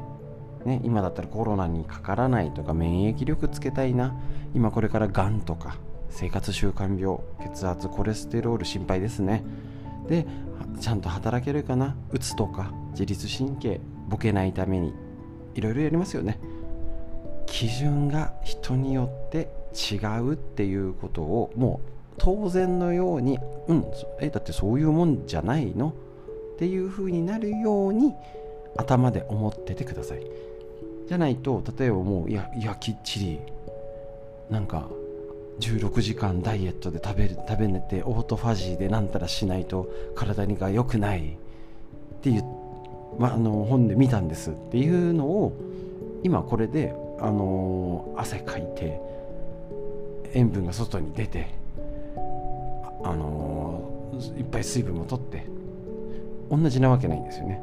ね、今だったらコロナにかからないとか免疫力つけたいな今これからがんとか生活習慣病血圧コレステロール心配ですね。でちゃんと働けるかな？うつとか自律神経ボケないためにいろいろやりますよね。基準が人によって違うっていうことをもう当然のようにうんえだってそういうもんじゃないの？っていうふうになるように頭で思っててください。じゃないと例えばもういやいやきっちりなんか16時間ダイエットで食べる食べ寝てオートファジーでなんたらしないと体にが良くないっていう、まあ、の本で見たんですっていうのを今これで、あのー、汗かいて塩分が外に出て、あのー、いっぱい水分も取って同じなわけないんですよね。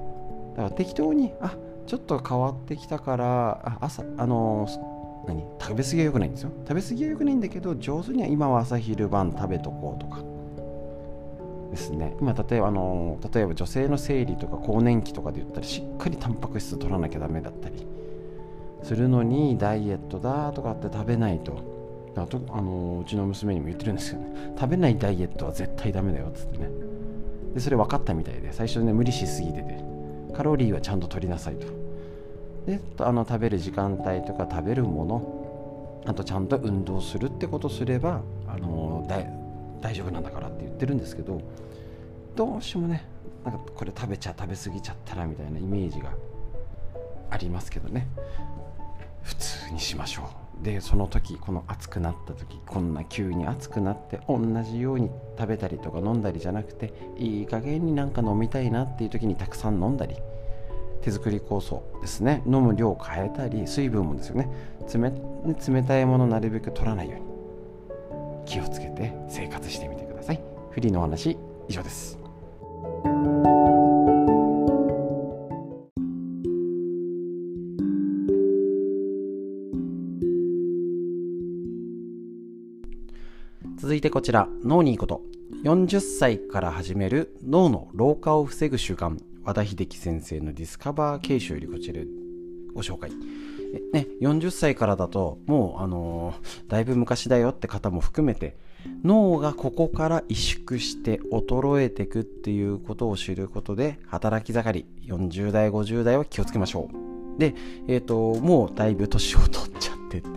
だから適当にあちょっと変わってきたからあ朝あのー、何？食べ過ぎは良くないんですよ。食べ過ぎは良くないんだけど上手には今は朝昼晩食べとこうとか。ですね。今例えばあの例えば女性の生理とか更年期とかで言ったらしっかりタンパク質取らなきゃダメだったり。するのにダイエットだとかって食べないと。あとあのうちの娘にも言ってるんですよね。食べないダイエットは絶対ダメだよっつってね。でそれ分かったみたいで最初ね無理しすぎてて。カロリーはちゃんと取りなさいと。であの食べる時間帯とか食べるものあとちゃんと運動するってことすればあの大丈夫なんだからって言ってるんですけどどうしてもねなんかこれ食べちゃ食べ過ぎちゃったらみたいなイメージがありますけどね。普通にしましょう。でその時この暑くなった時こんな急に暑くなって同じように食べたりとか飲んだりじゃなくていい加減になんか飲みたいなっていう時にたくさん飲んだり手作り酵素ですね。飲む量を変えたり水分もですよね。冷たいものなるべく取らないように。気をつけて生活してみてください。フリーのお話以上です。続いてこちら脳にいいこと。40歳から始める脳の老化を防ぐ習慣。和田秀樹先生のディスカバー形式よりこちらご紹介。ね、40歳からだともう、あのー、だいぶ昔だよって方も含めて脳がここから萎縮して衰えていくっていうことを知ることで働き盛り40代50代は気をつけましょう。で、え、ー、ともうだいぶ年を取っちゃってって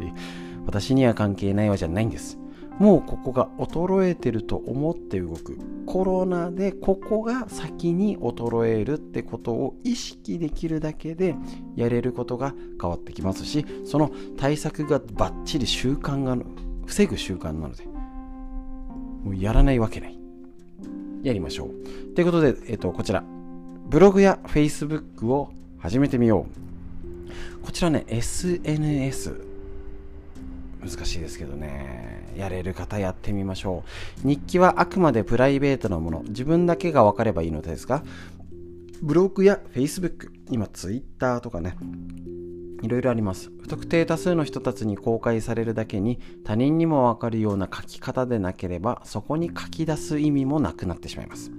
私には関係ないわじゃないんです。もうここが衰えてると思って動く。コロナでここが先に衰えるってことを意識できるだけでやれることが変わってきますしその対策がバッチリ習慣が防ぐ習慣なのでもうやらないわけない。やりましょう。ということで、えっと、こちら。ブログや Facebook を始めてみよう。こちらね SNS 難しいですけどね。やれる方やってみましょう。日記はあくまでプライベートなもの。自分だけが分かればいいのですがブログや Facebook 今 Twitter とかねいろいろあります。不特定多数の人たちに公開されるだけに他人にもわかるような書き方でなければそこに書き出す意味もなくなってしまいます。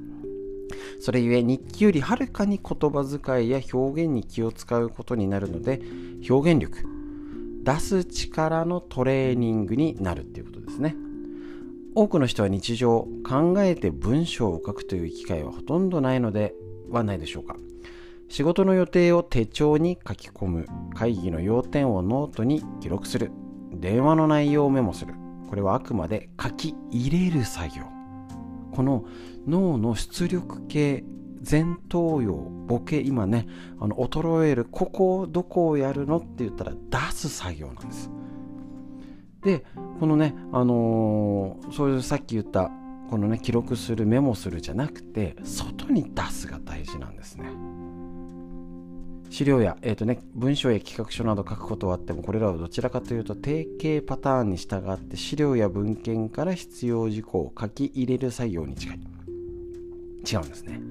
それゆえ日記よりはるかに言葉遣いや表現に気を使うことになるので表現力出す力のトレーニングになるっていうことですね。多くの人は日常考えて文章を書くという機会はほとんどないのではないでしょうか。仕事の予定を手帳に書き込む会議の要点をノートに記録する。電話の内容をメモする。これはあくまで書き入れる作業。この脳の出力系前頭葉ボケ今ねあの衰えるここをどこをやるのって言ったら出す作業なんです。でこのねあのー、そういうさっき言ったこのね記録するメモするじゃなくて外に出すが大事なんですね。資料や、えーとね、文章や企画書など書くことはあってもこれらはどちらかというと定型パターンに従って資料や文献から必要事項を書き入れる作業に近い。違うんですね。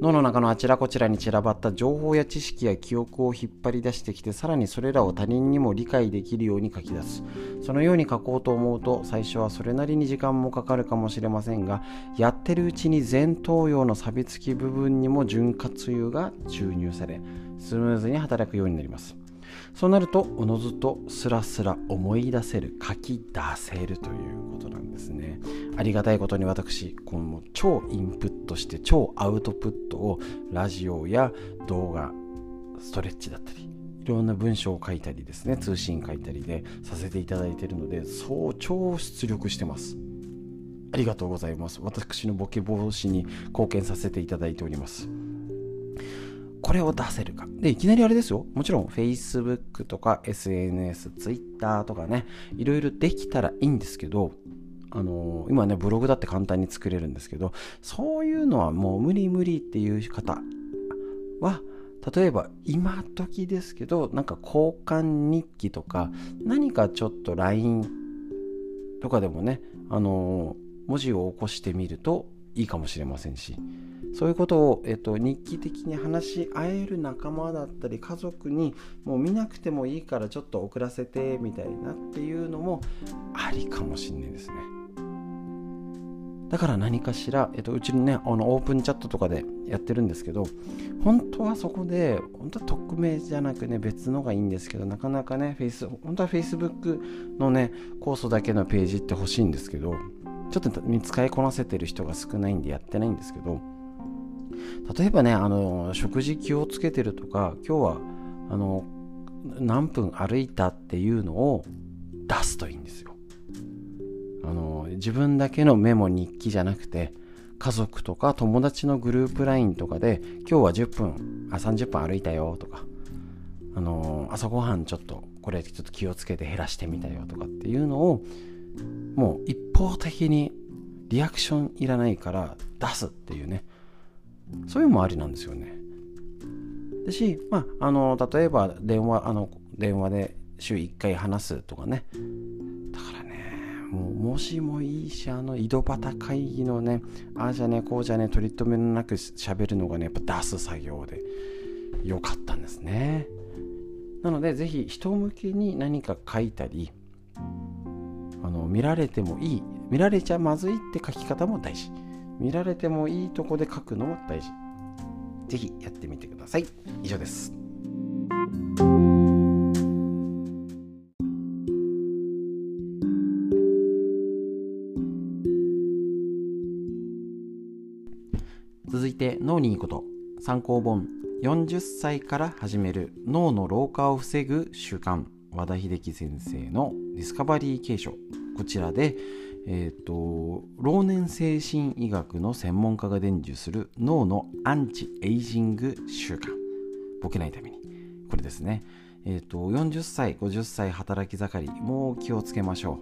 脳の中のあちらこちらに散らばった情報や知識や記憶を引っ張り出してきてさらにそれらを他人にも理解できるように書き出す。そのように書こうと思うと最初はそれなりに時間もかかるかもしれませんがやってるうちに前頭葉の錆びつき部分にも潤滑油が注入されスムーズに働くようになります。そうなるとおのずとスラスラ思い出せる書き出せるということなんですね。ありがたいことに私この超インプットして超アウトプットをラジオや動画ストレッチだったりいろんな文章を書いたりですね通信書いたりでさせていただいているのでそう超出力してます。ありがとうございます。私のボケ防止に貢献させていただいております。これを出せるか。で、いきなりあれですよ。もちろん Facebook とか SNS、Twitter とかね、いろいろできたらいいんですけど、あのー、今ね、ブログだって簡単に作れるんですけど、そういうのはもう無理無理っていう方は、例えば今時ですけど、なんか交換日記とか、何かちょっと LINE とかでもね、あのー、文字を起こしてみるといいかもしれませんし、そういうことを、えっと、日記的に話し合える仲間だったり家族にもう見なくてもいいからちょっと遅らせてみたいなっていうのもありかもしんないですね。だから何かしら、えっと、うちのね、あのオープンチャットとかでやってるんですけど、本当はそこで、本当は匿名じゃなくね、別のがいいんですけど、なかなかね、フェイス、本当は Facebook のね、コースだけのページって欲しいんですけど、ちょっと使いこなせてる人が少ないんでやってないんですけど、例えばねあの食事気をつけてるとか今日はあの何分歩いたっていうのを出すといいんですよ。あの自分だけのメモ日記じゃなくて家族とか友達のグループ LINE とかで今日は10分あ30分歩いたよとかあの朝ごはんちょっとこれちょっと気をつけて減らしてみたよとかっていうのをもう一方的にリアクションいらないから出すっていうね。そういうのもありなんですよね。だし、まあ、あの例えば電話あの電話で週1回話すとかね。だからねもうもしもいいしあの井戸端会議のねああじゃねこうじゃね取り留めなく喋るのがねやっぱ出す作業でよかったんですね。なのでぜひ人向けに何か書いたりあの見られてもいい見られちゃまずいって書き方も大事。見られてもいいとこで書くのも大事。ぜひやってみてください。以上です。続いて脳にいいこと。参考本。40歳から始める脳の老化を防ぐ習慣。和田秀樹先生のディスカバリー継承。こちらでえーと、老年精神医学の専門家が伝授する脳のアンチエイジング習慣。ボケないために。これですね、えーと、40歳50歳働き盛りもう気をつけましょ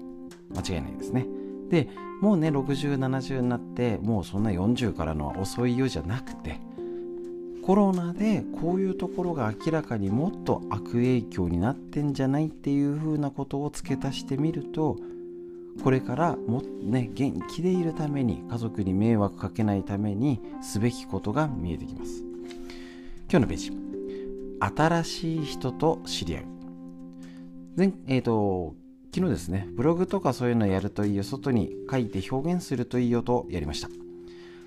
う。間違いないですね。でもうね6070になってもうそんな40からの遅いよじゃなくてコロナでこういうところが明らかにもっと悪影響になってんじゃないっていうふうなことを付け足してみるとこれからもね元気でいるために家族に迷惑かけないためにすべきことが見えてきます。今日のページ。新しい人と知り合う。前えっ、ー、と昨日ですねブログとかそういうのやるといいよ外に書いて表現するといいよとやりました。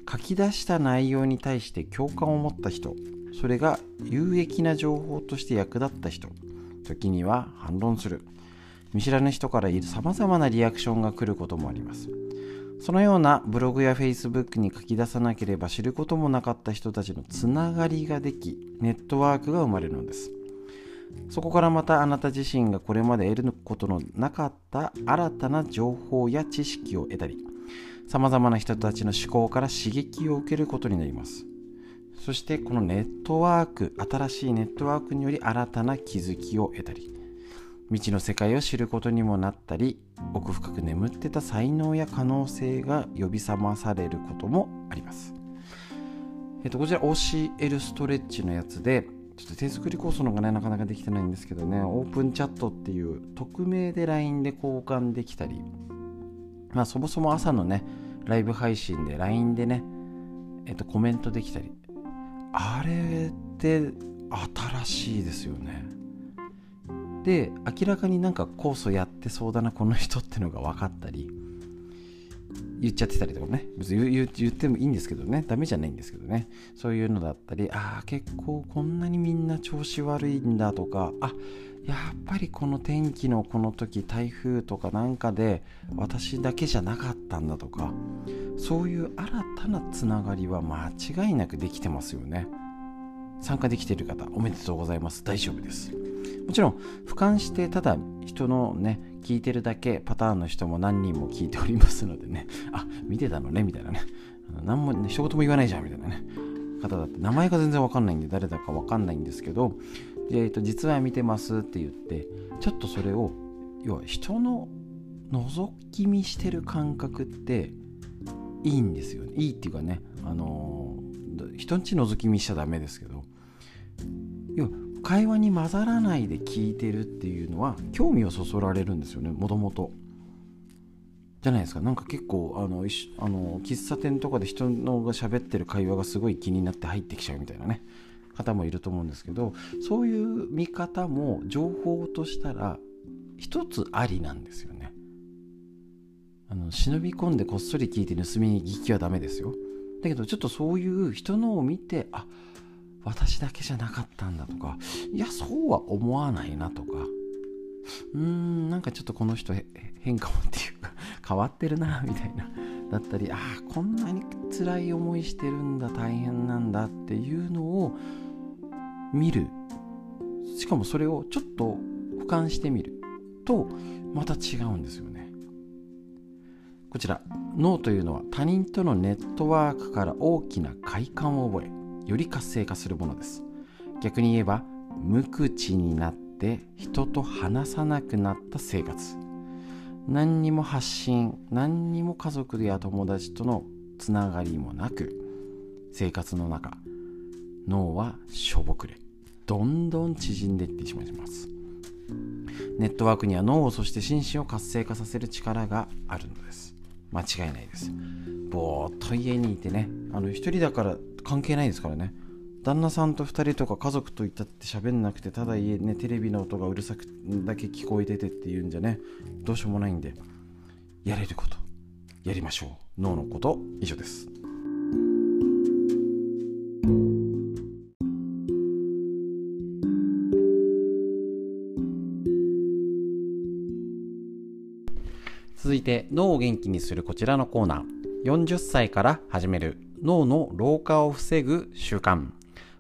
書き出した内容に対して共感を持った人それが有益な情報として役立った人時には反論する。見知らぬ人からさまざまなリアクションが来ることもあります。そのようなブログやフェイスブックに書き出さなければ知ることもなかった人たちのつながりができネットワークが生まれるのです。そこからまたあなた自身がこれまで得ることのなかった新たな情報や知識を得たりさまざまな人たちの思考から刺激を受けることになります。そしてこのネットワーク新しいネットワークにより新たな気づきを得たり未知の世界を知ることにもなったり奥深く眠ってた才能や可能性が呼び覚まされることもあります。えっと、こちら OCL ストレッチのやつでちょっと手作り構想の方がねなかなかできてないんですけどねオープンチャットっていう匿名で LINE で交換できたりまあそもそも朝のねライブ配信で LINE でねえっとコメントできたりあれって新しいですよねで明らかになんか酵素やってそうだなこの人ってのが分かったり言っちゃってたりとかね。別に言ってもいいんですけどね。ダメじゃないんですけどね。そういうのだったりああ結構こんなにみんな調子悪いんだとかあやっぱりこの天気のこの時台風とかなんかで私だけじゃなかったんだとかそういう新たなつながりは間違いなくできてますよね。参加できている方おめでとうございます。大丈夫です。もちろん俯瞰してただ人のね聞いてるだけパターンの人も何人も聞いておりますのでね。あ見てたのねみたいなね。何も、ね、一言も言わないじゃんみたいなね。方だって名前が全然わかんないんで誰だかわかんないんですけど、えーと、実は見てますって言ってちょっとそれを要は人の覗き見してる感覚っていいんですよね。いいっていうかねあのー、人んち覗き見しちゃダメですけど要は会話に混ざらないで聞いてるっていうのは興味をそそられるんですよねもともと。じゃないですか。なんか結構あのあの喫茶店とかで人のが喋ってる会話がすごい気になって入ってきちゃうみたいなね。方もいると思うんですけどそういう見方も情報としたら一つありなんですよね。あの忍び込んでこっそり聞いて盗み聞きはダメですよ。だけどちょっとそういう人のを見てあっ私だけじゃなかったんだとかいやそうは思わないなとか。うーんなんかちょっとこの人変かもっていうか [laughs] 変わってるなみたいな。だったりああこんなに辛い思いしてるんだ大変なんだっていうのを見る。しかもそれをちょっと俯瞰してみる。とまた違うんですよね。こちら脳というのは他人とのネットワークから大きな快感を覚えより活性化するものです。逆に言えば無口になって人と話さなくなった生活。何にも発信何にも家族や友達とのつながりもなく生活の中脳はしょぼくれどんどん縮んでいってしまいます。ネットワークには脳をそして心身を活性化させる力があるのです。間違いないです。ぼーっと家にいてね。あの一人だから関係ないですからね。旦那さんと2人とか家族といったって喋んなくてただ家ねテレビの音がうるさくだけ聞こえててっていうんじゃね。どうしようもないんでやれることやりましょう。脳のこと以上です。続いて脳を元気にするこちらのコーナー。40歳から始める。脳の老化を防ぐ習慣。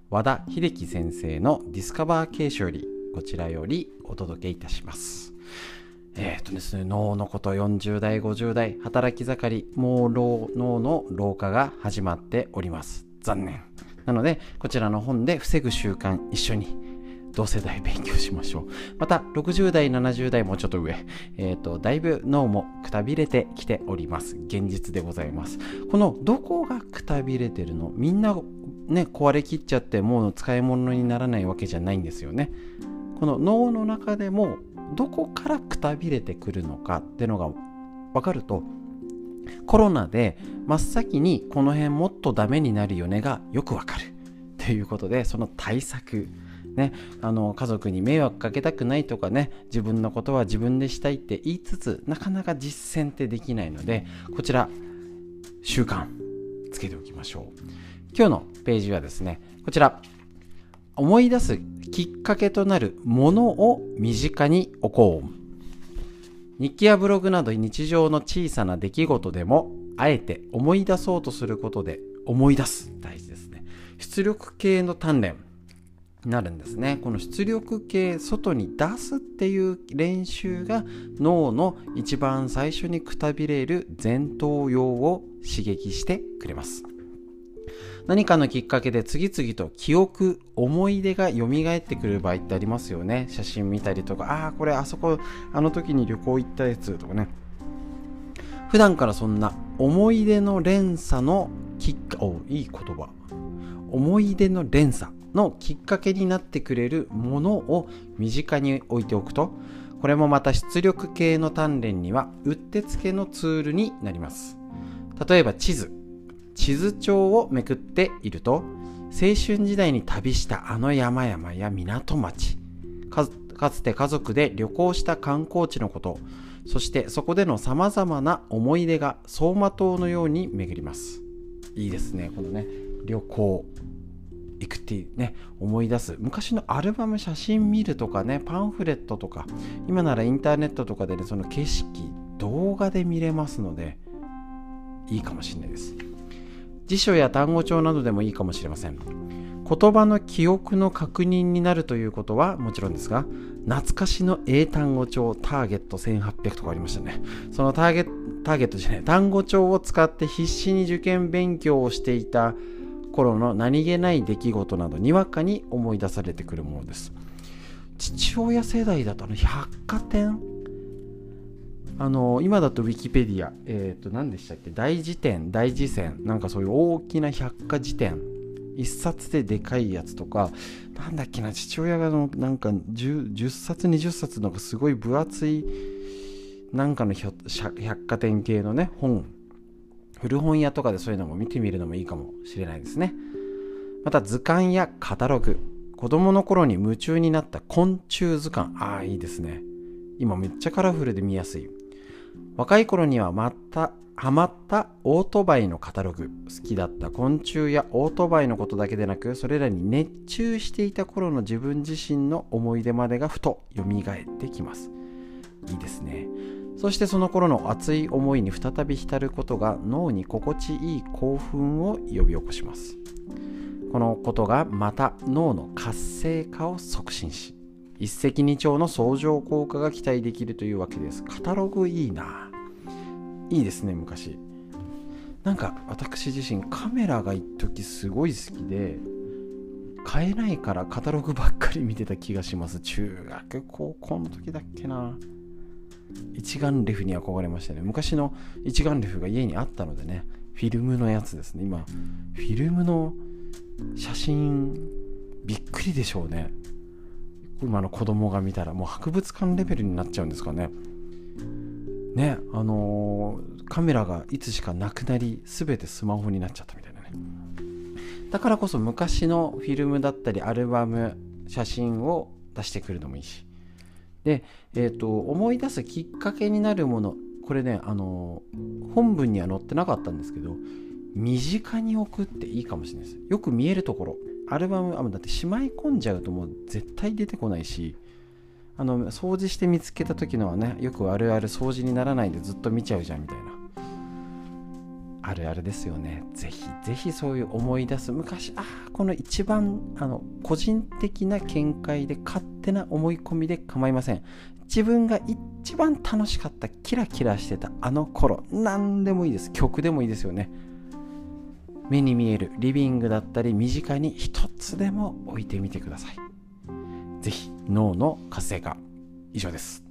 和田秀樹先生のディスカバー形式より。こちらよりお届けいたします。えっ、ー、とですね、脳のこと40代、50代、働き盛り、もう脳の老化が始まっております。残念。なので、こちらの本で防ぐ習慣一緒に同世代勉強しましょう。また、60代、70代もちょっと上、えっ、ー、と、だいぶ脳もくたびれてきております。現実でございます。この、どこがくたびれてるの？みんな、ね、壊れきっちゃってもう使い物にならないわけじゃないんですよね。この脳の中でもどこからくたびれてくるのか？ってのが分かるとコロナで真っ先にこの辺もっとダメになるよねがよくわかるということでその対策ね、あの家族に迷惑かけたくないとかね自分のことは自分でしたいって言いつつなかなか実践ってできないのでこちら習慣つけておきましょう。今日のページはですねこちら思い出すきっかけとなるものを身近に置こう。日記やブログなど日常の小さな出来事でもあえて思い出そうとすることで思い出す。大事ですね。出力系の鍛錬。なるんですねこの出力系外に出すっていう練習が脳の一番最初にくたびれる前頭葉を刺激してくれます何かのきっかけで次々と記憶、思い出が蘇ってくる場合ってありますよね。写真見たりとか、ああ、これあそこ、あの時に旅行行ったやつとかね。普段からそんな思い出の連鎖のきっかおいい言葉思い出の連鎖のきっかけになってくれるものを身近に置いておくとこれもまた出力系の鍛錬にはうってつけのツールになります。例えば地図。地図帳をめくっていると青春時代に旅したあの山々や港町かつて家族で旅行した観光地のことそしてそこでのさまざまな思い出が走馬灯のように巡ります。いいですねこのね旅行。行くってね思い出す。昔のアルバム写真見るとかねパンフレットとか今ならインターネットとかでねその景色動画で見れますのでいいかもしれないです。辞書や単語帳などでもいいかもしれません。言葉の記憶の確認になるということはもちろんですが懐かしの英単語帳ターゲット1800とかありましたね。そのターゲターゲットじゃない単語帳を使って必死に受験勉強をしていた頃の何気ない出来事などにわかに思い出されてくるものです。父親世代だとあの百貨店？あの今だとウィキペディア、えっ、ー、と何でしたっけ？大辞典大辞典なんかそういう大きな百科事典。1冊ででかいやつとか。なんだっけな？父親がのなんか 10, 10冊20冊のすごい分厚いなんかの百貨店系のね本。古本屋とかでそういうのも見てみるのもいいかもしれないですね。また図鑑やカタログ。子供の頃に夢中になった昆虫図鑑。ああいいですね。今めっちゃカラフルで見やすい。若い頃にはまたハマったオートバイのカタログ。好きだった昆虫やオートバイのことだけでなくそれらに熱中していた頃の自分自身の思い出までがふと蘇ってきます。いいですね。そしてその頃の熱い思いに再び浸ることが脳に心地いい興奮を呼び起こします。このことがまた脳の活性化を促進し一石二鳥の相乗効果が期待できるというわけです。カタログいいな。いいですね昔。なんか私自身カメラが一時すごい好きで買えないからカタログばっかり見てた気がします。中学高校の時だっけな。一眼レフに憧れましたね。昔の一眼レフが家にあったのでねフィルムのやつですね。今フィルムの写真びっくりでしょうね。今の子供が見たらもう博物館レベルになっちゃうんですかね。ねあのー、カメラがいつしかなくなり全てスマホになっちゃったみたいなね。だからこそ昔のフィルムだったりアルバム写真を出してくるのもいいし。で、えーと、思い出すきっかけになるものこれねあの、本文には載ってなかったんですけど身近に置くっていいかもしれないです。よく見えるところ。アルバムあだってしまい込んじゃうともう絶対出てこないしあの掃除して見つけた時のはねよくあるある掃除にならないでずっと見ちゃうじゃんみたいな。あるあるですよね。ぜひぜひそういう思い出す。昔ああこの一番あの個人的な見解で勝手な思い込みで構いません。自分が一番楽しかったキラキラしてたあの頃何でもいいです。曲でもいいですよね。目に見えるリビングだったり身近に一つでも置いてみてください。是非脳の活性化。以上です。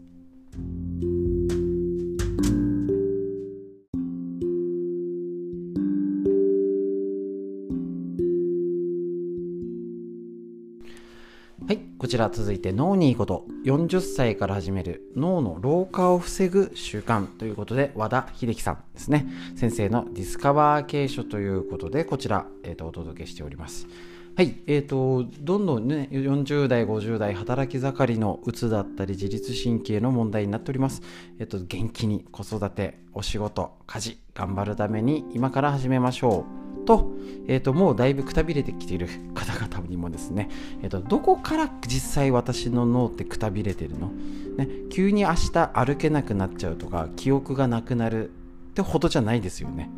ちら続いて脳にいいこと。40歳から始める。脳の老化を防ぐ習慣ということで和田秀樹さんですね。先生のディスカバー系書ということでこちら、えーと、お届けしております。はいえーと、どんどんね40代50代働き盛りのうつだったり自律神経の問題になっております、えーと元気に子育てお仕事家事頑張るために今から始めましょう。と,、えーと、もうだいぶくたびれてきている方々にもですね、えーと、どこから実際私の脳ってくたびれてるの、ね、急に明日歩けなくなっちゃうとか記憶がなくなるってほどじゃないですよね。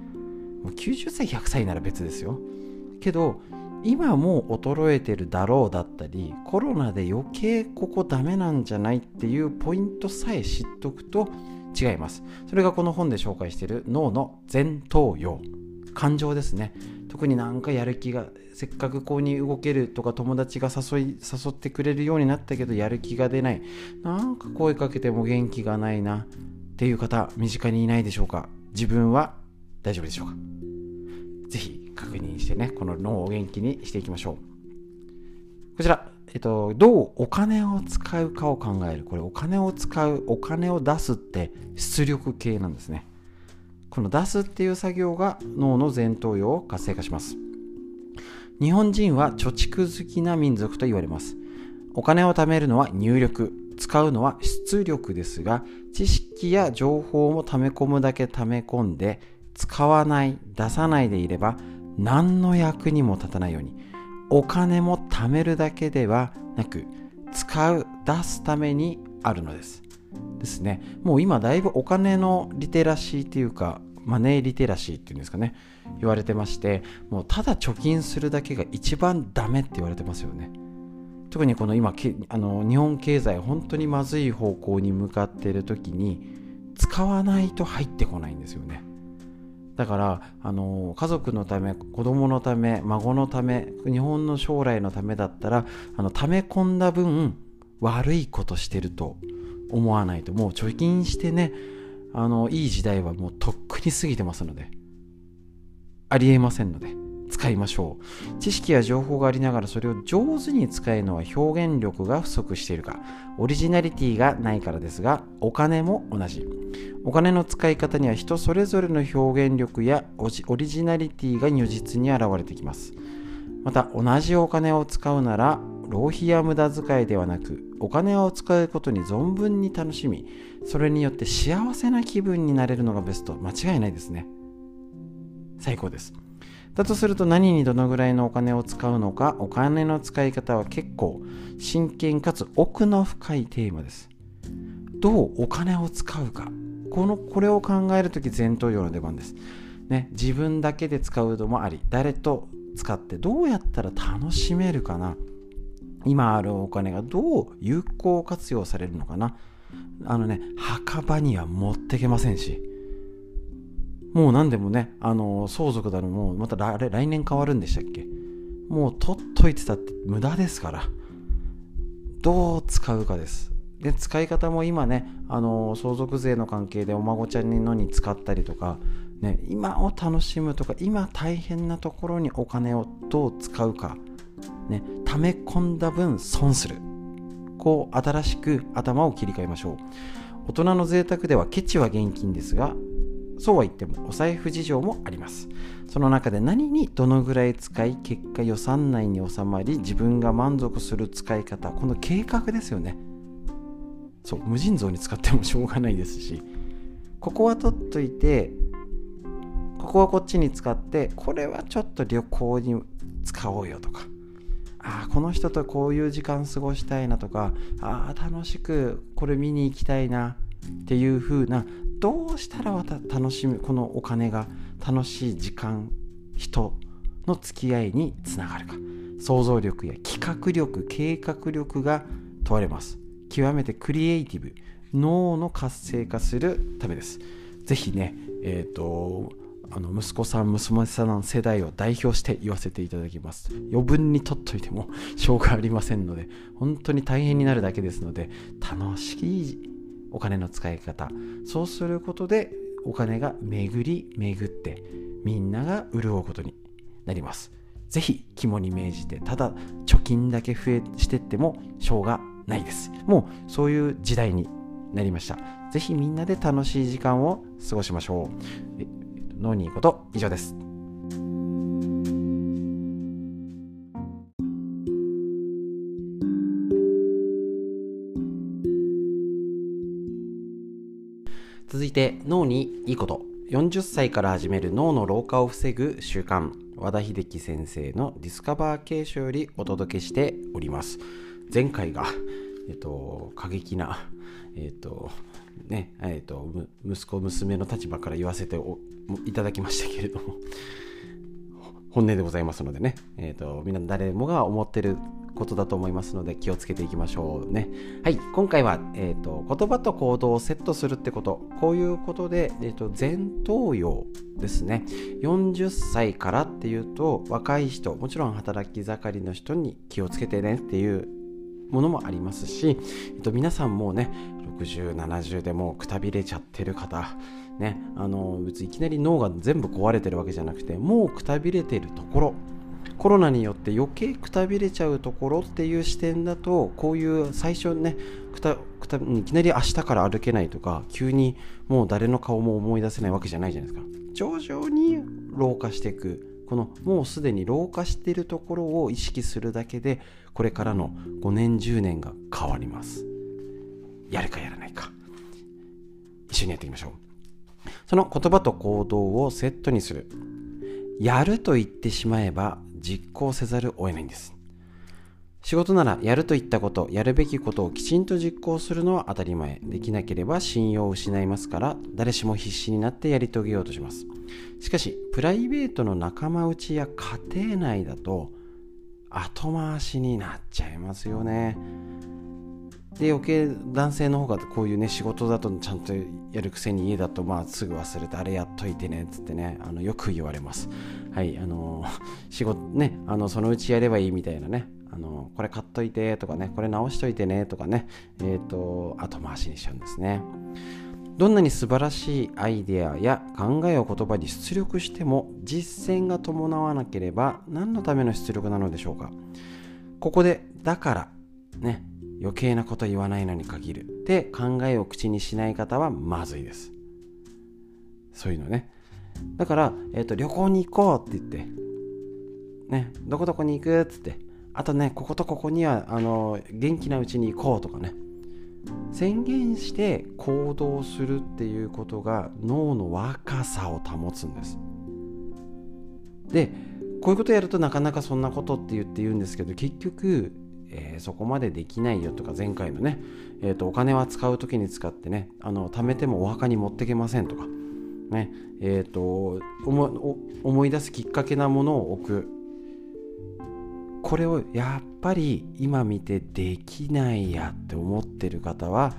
もう90歳100歳なら別ですよ。けど今もう衰えてるだろうだったりコロナで余計ここダメなんじゃないっていうポイントさえ知っとくと違います。それがこの本で紹介している脳の前頭葉。感情ですね。特になんかやる気がせっかくこうに動けるとか友達が誘い誘ってくれるようになったけどやる気が出ない。なんか声かけても元気がないなっていう方身近にいないでしょうか。自分は大丈夫でしょうか。ぜひ確認してねこの脳を元気にしていきましょう。こちらえっと、どうお金を使うかを考える。これお金を使う、お金を出すって出力系なんですね。この出すっていう作業が脳の前頭葉を活性化します。日本人は貯蓄好きな民族と言われます。お金を貯めるのは入力。使うのは出力ですが知識や情報も溜め込むだけ溜め込んで使わない出さないでいれば何の役にも立たないように。お金も貯めるだけではなく使う出すためにあるのです。ですね。もう今だいぶお金のリテラシーっていうかマネーリテラシーっていうんですかね言われてましてもうただ貯金するだけが一番ダメって言われてますよね。特にこの今あの日本経済本当にまずい方向に向かっている時に使わないと入ってこないんですよね。だからあの家族のため子供のため孫のため日本の将来のためだったらあの溜め込んだ分悪いことしてると思わないともう貯金してねあのいい時代はもうとっくに過ぎてますのでありえませんので使いましょう。知識や情報がありながらそれを上手に使えるのは表現力が不足しているかオリジナリティがないからですがお金も同じ。お金の使い方には人それぞれの表現力やオリジナリティが如実に現れてきます。また同じお金を使うなら浪費や無駄遣いではなくお金を使うことに存分に楽しみそれによって幸せな気分になれるのがベスト。間違いないですね。最高です。だとすると何にどのぐらいのお金を使うのかお金の使い方は結構真剣かつ奥の深いテーマです。どうお金を使うか。このこれを考える時前頭葉の出番です。ね、自分だけで使うのもあり誰と使ってどうやったら楽しめるかな。今あるお金がどう有効活用されるのかな？あのね墓場には持ってけませんし。もう何でもねあの相続だのもうまた来年変わるんでしたっけ？もう取っといてたって無駄ですから。どう使うかです。で使い方も今ねあの相続税の関係でお孫ちゃんのに使ったりとか、ね、今を楽しむとか今大変なところにお金をどう使うか。ね、溜め込んだ分損する。こう新しく頭を切り替えましょう。大人の贅沢ではケチは現金ですがそうは言ってもお財布事情もあります。その中で何にどのぐらい使い結果予算内に収まり自分が満足する使い方この計画ですよね。そう無尽蔵に使ってもしょうがないですし。ここは取っといてここはこっちに使ってこれはちょっと旅行に使おうよとか。あこの人とこういう時間過ごしたいなとかあ楽しくこれ見に行きたいなっていう風などうしたらまた楽しむこのお金が楽しい時間人の付き合いにつながるか。想像力や企画力計画力が問われます。極めてクリエイティブ脳の活性化するためです。ぜひねえっ、ー、とあの息子さん娘さんの世代を代表して言わせていただきます。余分に取っといてもしょうがありませんので本当に大変になるだけですので楽しいお金の使い方。そうすることでお金が巡り巡ってみんなが潤うことになります。ぜひ肝に銘じてただ貯金だけ増えしてってもしょうがないです。もうそういう時代になりました。ぜひみんなで楽しい時間を過ごしましょう。脳にいいこと以上です。続いて脳にいいこと。40歳から始める脳の老化を防ぐ習慣。和田秀樹先生のディスカバー継承よりお届けしております。前回がえっと過激なえっとねえっと息子娘の立場から言わせていただきましたけれども本音でございますのでね、えーと、みんな誰もが思ってることだと思いますので気をつけていきましょうね。はい、今回は、えーと、言葉と行動をセットするってこと、こういうことで、えーと、前頭葉ですね。40歳からっていうと若い人、もちろん働き盛りの人に気をつけてねっていうものもありますし、えー、と皆さんもね60、70でもうくたびれちゃってる方、ね、あの別にいきなり脳が全部壊れてるわけじゃなくてもうくたびれてるところ。コロナによって余計くたびれちゃうところっていう視点だとこういう最初ねくたくたいきなり明日から歩けないとか急にもう誰の顔も思い出せないわけじゃないじゃないですか。徐々に老化していく。このもうすでに老化しているところを意識するだけでこれからの5年10年が変わります。やるかやらないか。一緒にやっていきましょう。その言葉と行動をセットにする。やると言ってしまえば実行せざるを得ないんです。仕事ならやると言ったことやるべきことをきちんと実行するのは当たり前。できなければ信用を失いますから誰しも必死になってやり遂げようとします。しかしプライベートの仲間内や家庭内だと後回しになっちゃいますよね。で余計男性の方がこういうね仕事だとちゃんとやるくせに家だとまあすぐ忘れてあれやっといてねっつってねあのよく言われます。はいあの仕事ねあのそのうちやればいいみたいなねあのこれ買っといてとかねこれ直しといてねとかねえっ、ー、と後回しにしちゃうんですね。どんなに素晴らしいアイデアや考えを言葉に出力しても実践が伴わなければ何のための出力なのでしょうか。ここでだからね余計なこと言わないのに限る。って考えを口にしない方はまずいです。そういうのね。だから、えーと、旅行に行こうって言ってねどこどこに行くっつってあとねこことここにはあの元気なうちに行こうとかね。宣言して行動するっていうことが脳の若さを保つんです。でこういうことやるとなかなかそんなことって言って言うんですけど結局えー、そこまでできないよとか前回のね、えーと、お金は使う時に使ってねあの貯めてもお墓に持ってけませんとかねえーと、思思い出すきっかけなものを置く。これをやっぱり今見てできないやって思ってる方は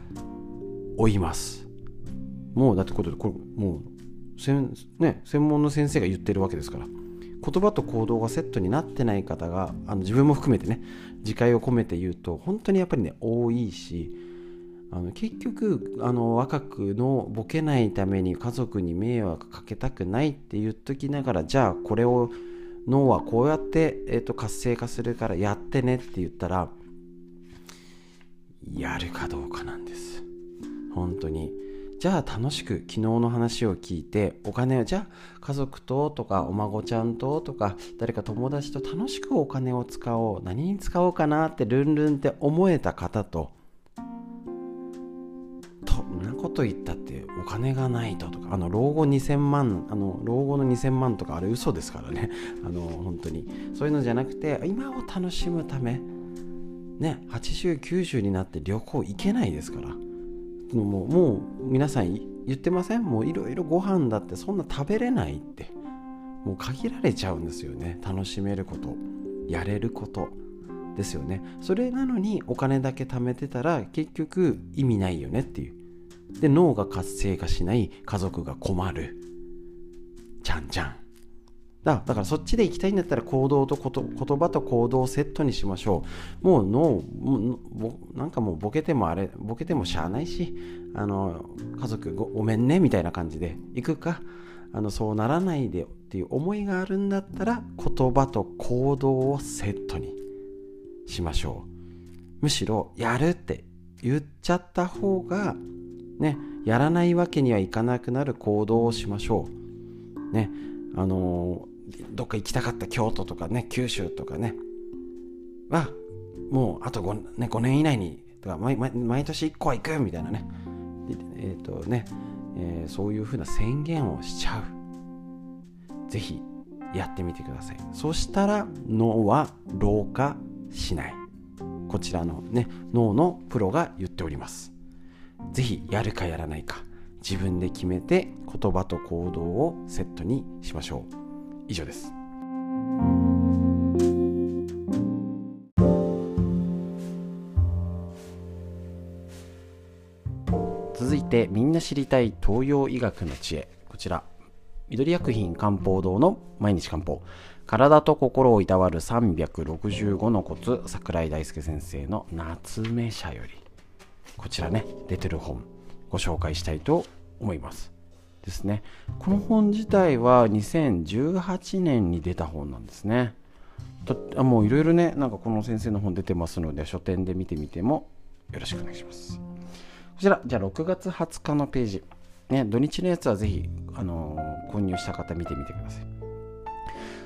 追います。もうだってこれこれもうね、専門の先生が言ってるわけですから。言葉と行動がセットになってない方があの自分も含めてね自戒を込めて言うと本当にやっぱりね多いしあの結局あの若くのボケないために家族に迷惑かけたくないって言っときながらじゃあこれを脳はこうやって、えーと活性化するからやってねって言ったらやるかどうかなんです。本当に。じゃあ楽しく昨日の話を聞いてお金をじゃあ家族ととかお孫ちゃんととか誰か友達と楽しくお金を使おう何に使おうかなってルンルンって思えた方ととんなこと言ったってお金がないととかあの老後2000万あの老後の2000万とかあれ嘘ですからね。[laughs] あの本当に。そういうのじゃなくて今を楽しむためね8090になって旅行行けないですから。のももう皆さん言ってません？もういろいろご飯だってそんな食べれないって。もう限られちゃうんですよね。楽しめることやれること。ですよね。それなのにお金だけ貯めてたら結局意味ないよねっていう。で脳が活性化しない。家族が困る。じゃんじゃん。だだからそっちで行きたいんだったら行動とこと言葉と行動をセットにしましょう。もう脳なんかもうボケてもあれボケてもしゃあないしあの家族ごごめんねみたいな感じで行くか？あのそうならないでっていう思いがあるんだったら言葉と行動をセットにしましょう。むしろやるって言っちゃった方がねやらないわけにはいかなくなる行動をしましょう。ねあのどっか行きたかった京都とかね九州とかね。はもうあと 5,、ね、5年以内にとか毎毎年1個は行くみたいなね。えっ、ー、とね、えー、そういうふうな宣言をしちゃう。ぜひやってみてください。そしたら脳は老化しない。こちらのね脳のプロが言っております。ぜひやるかやらないか自分で決めて言葉と行動をセットにしましょう。以上です。続いてみんな知りたい東洋医学の知恵。こちら。緑薬品漢方堂の毎日漢方。体と心をいたわる365のコツ桜井大輔先生の夏目社より。こちらね出てる本ご紹介したいと思います。ですね。この本自体は2018年に出た本なんですね。あもういろいろねなんかこの先生の本出てますので書店で見てみてもよろしくお願いします。こちらじゃあ6月20日のページ。ね土日のやつはぜひあのー、購入した方見てみてください。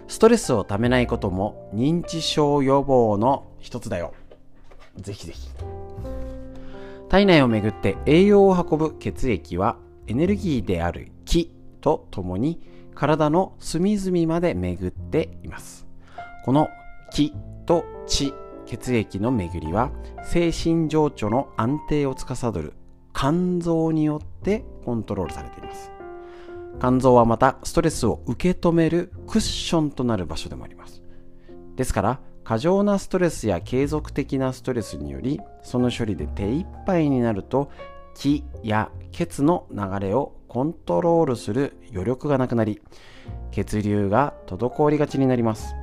ストレスをためないことも認知症予防の一つだよ。ぜひぜひ。体内をめぐって栄養を運ぶ血液はエネルギーである気とともに体の隅々まで巡っています。この気と血、血液の巡りは精神情緒の安定を司る肝臓によってコントロールされています。肝臓はまたストレスを受け止めるクッションとなる場所でもあります。ですから過剰なストレスや継続的なストレスによりその処理で手一杯になると気や血の流れをコントロールする余力がなくなり血流が滞りがちになります。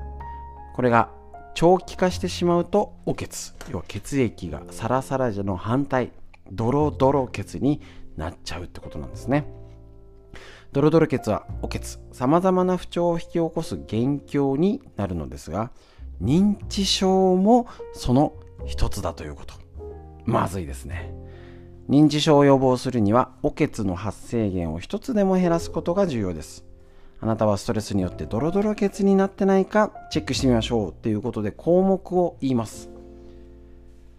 これが長期化してしまうとお血。要は血液がサラサラじゃの反対ドロドロ血になっちゃうってことなんですね。ドロドロ血はお血。様々な不調を引き起こす元凶になるのですが認知症もその一つだということ。まずいですね。認知症を予防するには、おけつの発生源を一つでも減らすことが重要です。あなたはストレスによってドロドロ血になってないかチェックしてみましょうっていうことで項目を言います。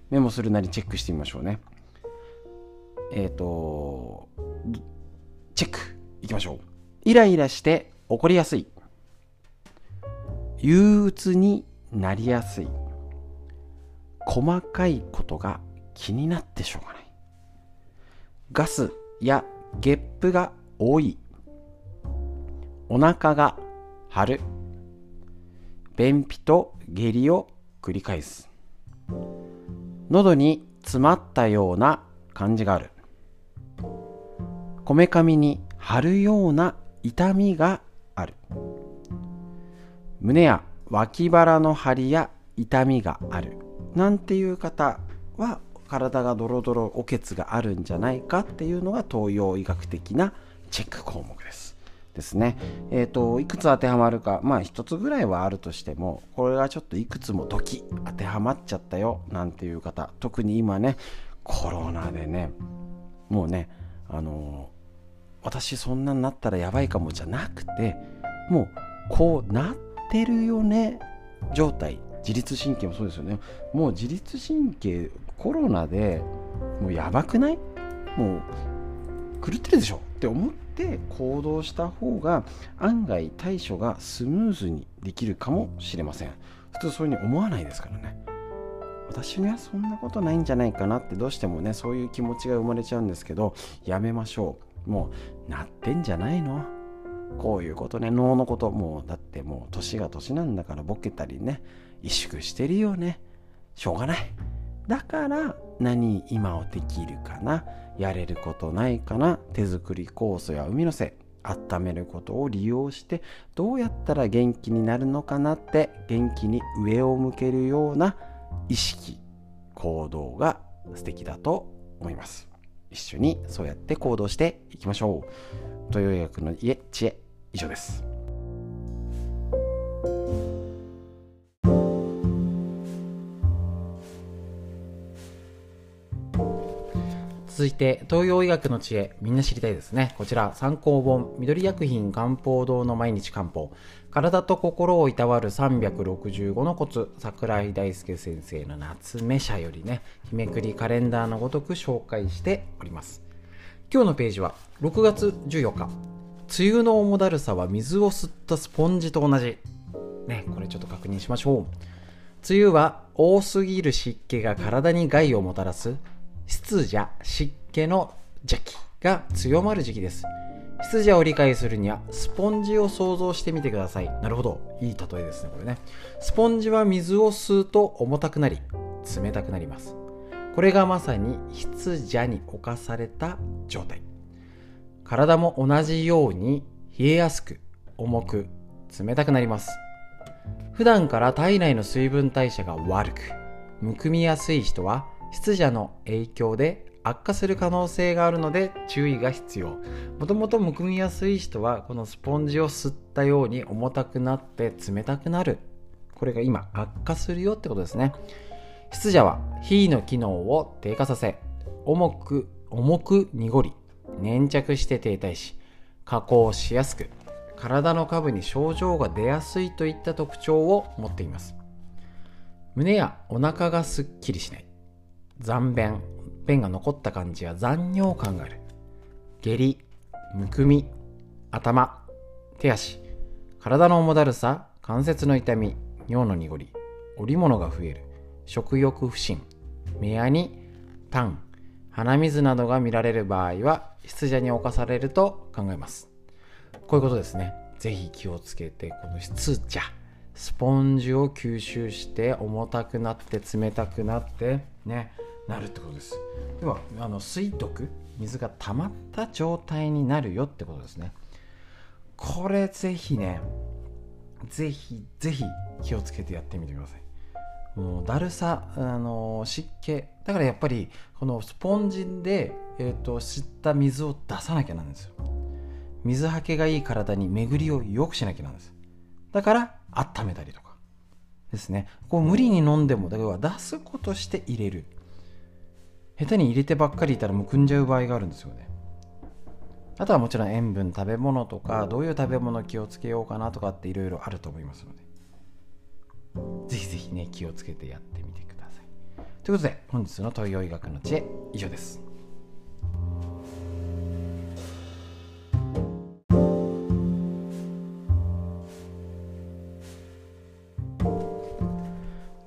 メモするなりチェックしてみましょうね。えっ、ー、と、チェックいきましょう。イライラして怒りやすい。憂鬱になりやすい。細かいことが気になってしょうがない。ガスやゲップが多い。お腹が張る。便秘と下痢を繰り返す。喉に詰まったような感じがある。こめかみに張るような痛みがある。胸や脇腹の張りや痛みがある。なんていう方は体がドロドロおけつがあるんじゃないかっていうのが東洋医学的なチェック項目です。ですね。えっ、ー、と、いくつ当てはまるか、まあ一つぐらいはあるとしても、これがちょっといくつも時当てはまっちゃったよなんていう方、特に今ね、コロナでね、もうね、あの私そんなになったらやばいかもじゃなくて、もうこうなってるよね状態自律神経もそうですよねもう自律神経コロナでもうやばくない？もう狂ってるでしょって思って行動した方が案外対処がスムーズにできるかもしれません。普通そういうふうに思わないですからね。私にはそんなことないんじゃないかなってどうしてもねそういう気持ちが生まれちゃうんですけどやめましょう。もうなってんじゃないの？こういうことね。脳のこともうだってもう年が年なんだからボケたりね萎縮してるよね。しょうがない。だから何今をできるかなやれることないかな手作り酵素や海のせ温めることを利用してどうやったら元気になるのかなって元気に上を向けるような意識行動が素敵だと思います。一緒にそうやって行動していきましょう。豊医学の家知恵以上です。続いて東洋医学の知恵みんな知りたいですね。こちら参考本緑薬品漢方堂の毎日漢方。体と心をいたわる365のコツ。桜井大輔先生の夏目社よりね日めくりカレンダーのごとく紹介しております。今日のページは6月14日。梅雨の重だるさは水を吸ったスポンジと同じ。ねこれちょっと確認しましょう。梅雨は多すぎる湿気が体に害をもたらす。湿邪、湿気の邪気が強まる時期です。湿邪を理解するにはスポンジを想像してみてください。なるほど。いい例えですね、これね。スポンジは水を吸うと重たくなり、冷たくなります。これがまさに湿邪に侵された状態。体も同じように冷えやすく、重く、冷たくなります。普段から体内の水分代謝が悪く、むくみやすい人は湿邪の影響で悪化する可能性があるので注意が必要。もともとむくみやすい人はこのスポンジを吸ったように重たくなって冷たくなる。これが今悪化するよってことですね。湿邪は火の機能を低下させ重く重く濁り粘着して停滞し加工しやすく体の下部に症状が出やすいといった特徴を持っています。胸やお腹がすっきりしない。残便便が残った感じや残尿感がある。下痢むくみ頭手足。体の重だるさ関節の痛み尿の濁り織物が増える。食欲不振目やに痰鼻水などが見られる場合は湿邪に侵されると考えます。こういうことですね。ぜひ気をつけてこの湿邪スポンジを吸収して重たくなって冷たくなってねなるってことです。ではあの水徳水が溜まった状態になるよってことですね。これぜひねぜひぜひ気をつけてやってみてください。もうだるさあの湿気。だからやっぱりこのスポンジで、えーと、吸った水を出さなきゃなんですよ。水はけがいい体に巡りを良くしなきゃなんです。だから温めたりとか。ですね。こう無理に飲んでもだから出すことして入れる。下手に入れてばっかりいたらむくんじゃう場合があるんですよね。あとはもちろん塩分食べ物とかどういう食べ物気をつけようかなとかっていろいろあると思いますので。ぜひぜひね気をつけてやってみてください。ということで本日の東洋医学の知恵以上です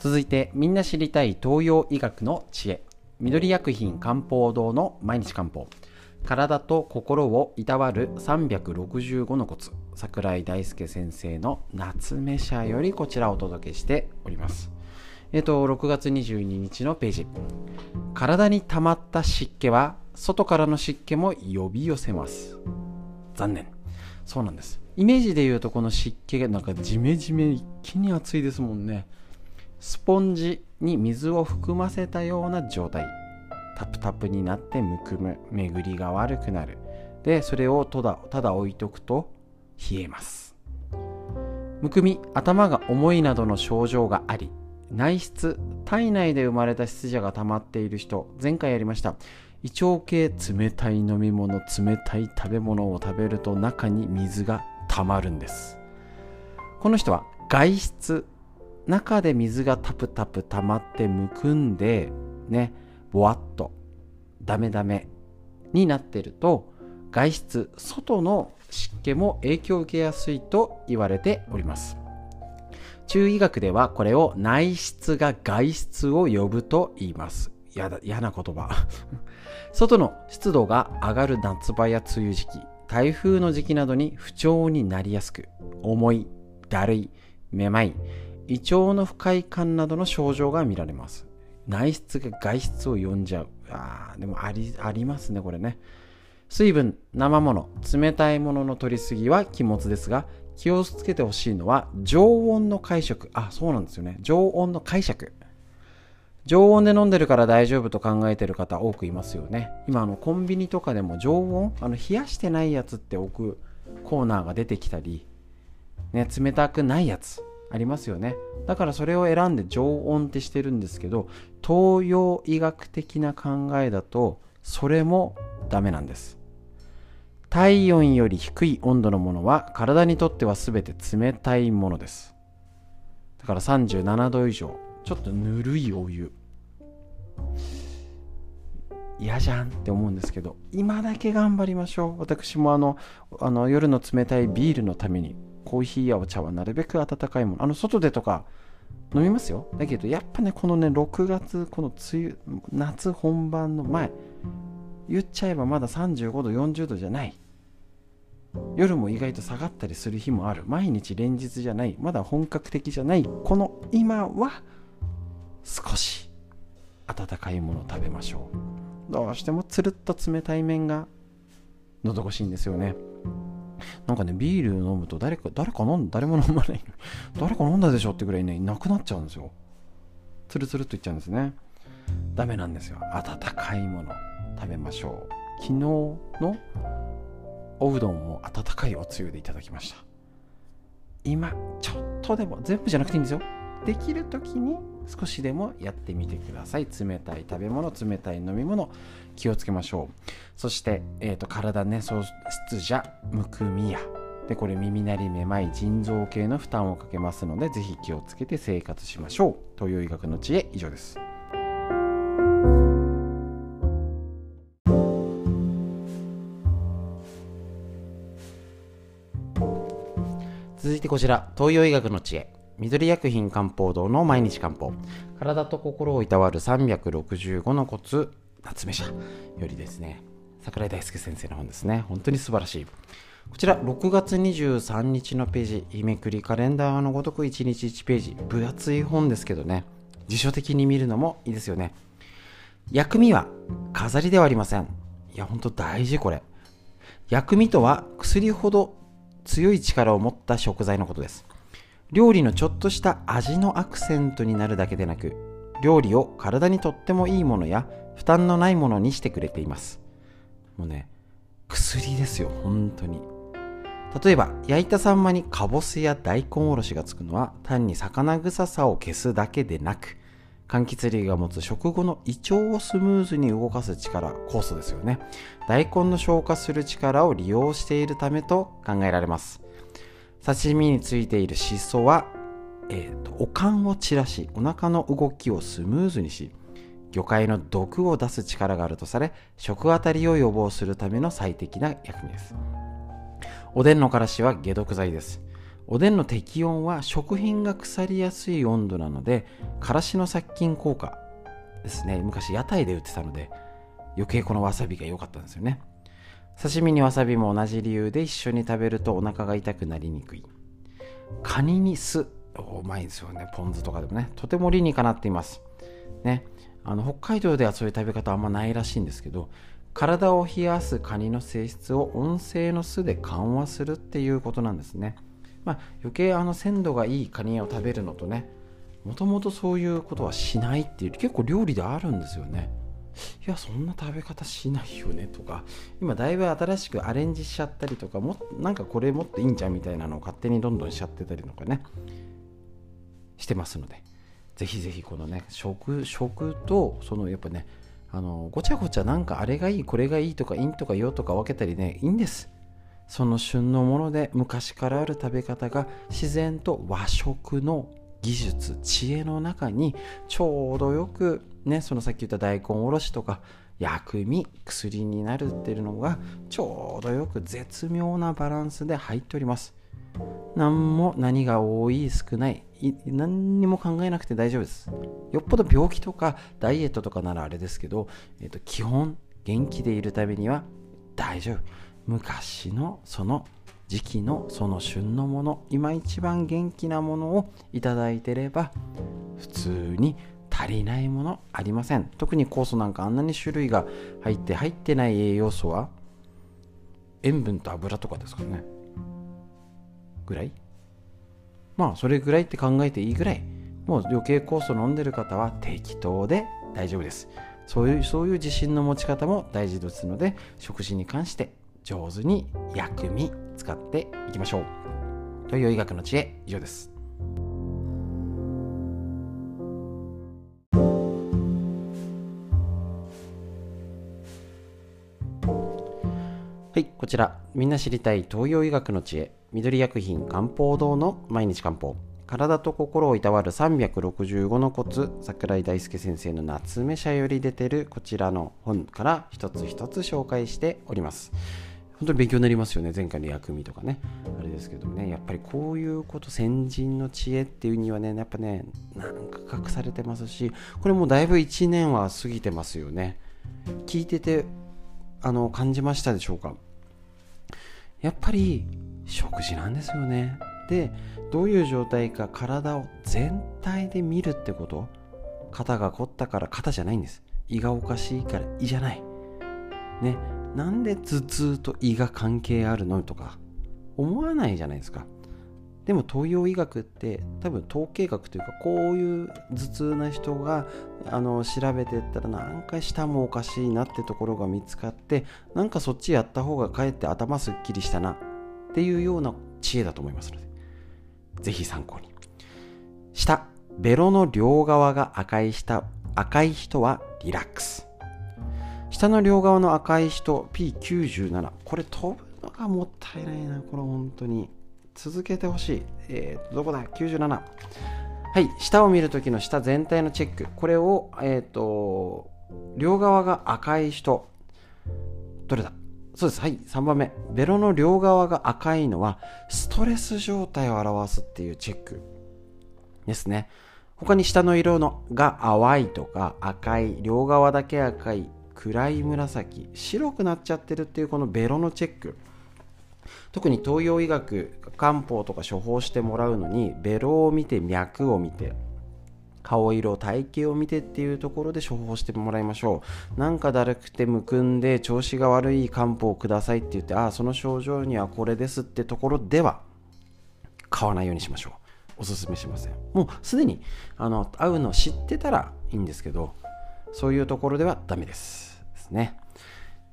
続いてみんな知りたい東洋医学の知恵。緑薬品漢方堂の毎日漢方。体と心をいたわる365のコツ。桜井大輔先生の夏目社よりこちらをお届けしております。えっと6月22日のページ。体に溜まった湿気は外からの湿気も呼び寄せます。残念。そうなんです。イメージで言うとこの湿気がなんかジメジメ一気に暑いですもんね。スポンジに水を含ませたような状態。タプタプになってむくむ。巡りが悪くなる。でそれをただただ置いとくと冷えます。むくみ頭が重いなどの症状があり内室体内で生まれた湿邪が溜まっている人前回やりました。胃腸系冷たい飲み物冷たい食べ物を食べると中に水が溜まるんです。この人は外出中で水がタプタプ溜まってむくんでねぼわっとダメダメになってると外出外の湿気も影響を受けやすいと言われております。中医学ではこれを内室が外出を呼ぶと言います。やだ嫌な言葉。[laughs] 外の湿度が上がる夏場や梅雨時期台風の時期などに不調になりやすく重いだるいめまい胃腸の不快感などの症状が見られます。内室が外室を呼んじゃう。あでもありありますねこれね。水分生もの冷たいものの取りすぎは気物ですが気をつけてほしいのは常温の解釈あそうなんですよね。常温の解釈常温で飲んでるから大丈夫と考えてる方多くいますよね。今あのコンビニとかでも常温あの冷やしてないやつって置くコーナーが出てきたり、ね、冷たくないやつ。ありますよね。だからそれを選んで常温ってしてるんですけど東洋医学的な考えだとそれもダメなんです。体温より低い温度のものは体にとっては全て冷たいものです。だから37度以上ちょっとぬるいお湯。嫌じゃんって思うんですけど今だけ頑張りましょう。私もあのあの夜の冷たいビールのために。コーヒーやお茶はなるべく温かいものあの外でとか飲みますよ。だけどやっぱねこのね6月この梅雨夏本番の前言っちゃえばまだ35度40度じゃない。夜も意外と下がったりする日もある。毎日連日じゃない。まだ本格的じゃない。この今は少し温かいものを食べましょう。どうしてもつるっと冷たい麺が喉越しいんですよね。なんかねビール飲むと誰か誰か飲ん誰も飲まない。誰か飲んだでしょってぐらいねなくなっちゃうんですよ。つるつるっといっちゃうんですね。ダメなんですよ。温かいもの。食べましょう。昨日のおうどんも温かいおつゆでいただきました。今ちょっとでも全部じゃなくていいんですよ。できる時に少しでもやってみてください。冷たい食べ物冷たい飲み物気をつけましょう。そして、えーと、体ね喪失じゃむくみや。でこれ耳鳴りめまい腎臓系の負担をかけますのでぜひ気をつけて生活しましょう。東洋医学の知恵以上です。続いてこちら東洋医学の知恵。緑薬品漢方堂の毎日漢方。体と心をいたわる365のコツ夏目社よりですね。桜井大輔先生の本ですね。本当に素晴らしい。こちら6月23日のページ。日めくりカレンダーのごとく1日1ページ。分厚い本ですけどね。辞書的に見るのもいいですよね。薬味は飾りではありません。いや本当大事これ。薬味とは薬ほど強い力を持った食材のことです。料理のちょっとした味のアクセントになるだけでなく料理を体にとってもいいものや負担のないものにしてくれています。もうね薬ですよ本当に。例えば焼いたサンマにかぼすや大根おろしがつくのは単に魚臭さを消すだけでなく柑橘類が持つ食後の胃腸をスムーズに動かす力酵素ですよね。大根の消化する力を利用しているためと考えられます。刺身についているしそは、えーと、おかんを散らしお腹の動きをスムーズにし魚介の毒を出す力があるとされ食あたりを予防するための最適な薬味です。おでんのからしは解毒剤です。おでんの適温は食品が腐りやすい温度なのでからしの殺菌効果ですね。昔屋台で売ってたので余計このわさびが良かったんですよね。刺身にわさびも同じ理由で一緒に食べるとお腹が痛くなりにくい。カニに酢。うまいですよね。ポン酢とかでもね。とても理にかなっています。ね。あの北海道ではそういう食べ方あんまないらしいんですけど体を冷やすカニの性質を温性の酢で緩和するっていうことなんですね、まあ、余計あの鮮度がいいカニを食べるのとねもともとそういうことはしないっていう結構料理であるんですよね。いやそんな食べ方しないよねとか今だいぶ新しくアレンジしちゃったりとかもなんかこれもっといいんじゃんみたいなのを勝手にどんどんしちゃってたりとかねしてますのでぜひぜひこのね食食とそのやっぱねあのごちゃごちゃなんかあれがいいこれがいいとかいんとかよとか分けたりねいいんです。その旬のもので昔からある食べ方が自然と和食の技術知恵の中にちょうどよくねそのさっき言った大根おろしとか薬味薬になるっていうのがちょうどよく絶妙なバランスで入っております。何も何が多い少ない何にも考えなくて大丈夫です。よっぽど病気とかダイエットとかならあれですけど、えー、と基本元気でいるためには大丈夫。昔のその時期のその旬のもの今一番元気なものをいただいてれば普通に足りないものありません。特に酵素なんかあんなに種類が入って入ってない栄養素は塩分と油とかですからね。ぐらい？まあそれぐらいって考えていいぐらい。もう余計酵素飲んでる方は適当で大丈夫です。そういうそういう自信の持ち方も大事ですので食事に関して上手に薬味使っていきましょう。という医学の知恵以上です。はいこちらみんな知りたい東洋医学の知恵緑薬品漢方堂の毎日漢方。体と心をいたわる365のコツ桜井大輔先生の夏目社より出てるこちらの本から一つ一つ紹介しております。本当に勉強になりますよね前回の薬味とかね。あれですけどねやっぱりこういうこと先人の知恵っていうにはねやっぱねなんか隠されてますしこれもうだいぶ1年は過ぎてますよね。聞いててあの感じましたでしょうか？やっぱり食事なんですよね。でどういう状態か体を全体で見るってこと？肩が凝ったから肩じゃないんです。胃がおかしいから胃じゃない。ね。なんで頭痛と胃が関係あるの？とか思わないじゃないですか。でも東洋医学って多分統計学というかこういう頭痛な人があの調べてったらなんか舌もおかしいなってところが見つかってなんかそっちやった方がかえって頭すっきりしたなっていうような知恵だと思いますのでぜひ参考に。下ベロの両側が赤い下赤い人はリラックス。下の両側の赤い人 P97 これ飛ぶのがもったいないなこれ本当に。続けてほしい。えー、どこだ ?97。はい、下を見るときの下全体のチェック。これを、えっ、ー、と、両側が赤い人。どれだ？そうです。はい、3番目。ベロの両側が赤いのは、ストレス状態を表すっていうチェックですね。他に下の色のが淡いとか赤い、両側だけ赤い、暗い紫、白くなっちゃってるっていうこのベロのチェック。特に東洋医学漢方とか処方してもらうのにベロを見て脈を見て顔色体型を見てっていうところで処方してもらいましょう。なんかだるくてむくんで調子が悪い漢方をくださいって言ってああその症状にはこれですってところでは買わないようにしましょう。おすすめしません。もうすでにあの合うの知ってたらいいんですけどそういうところではダメです。ですね。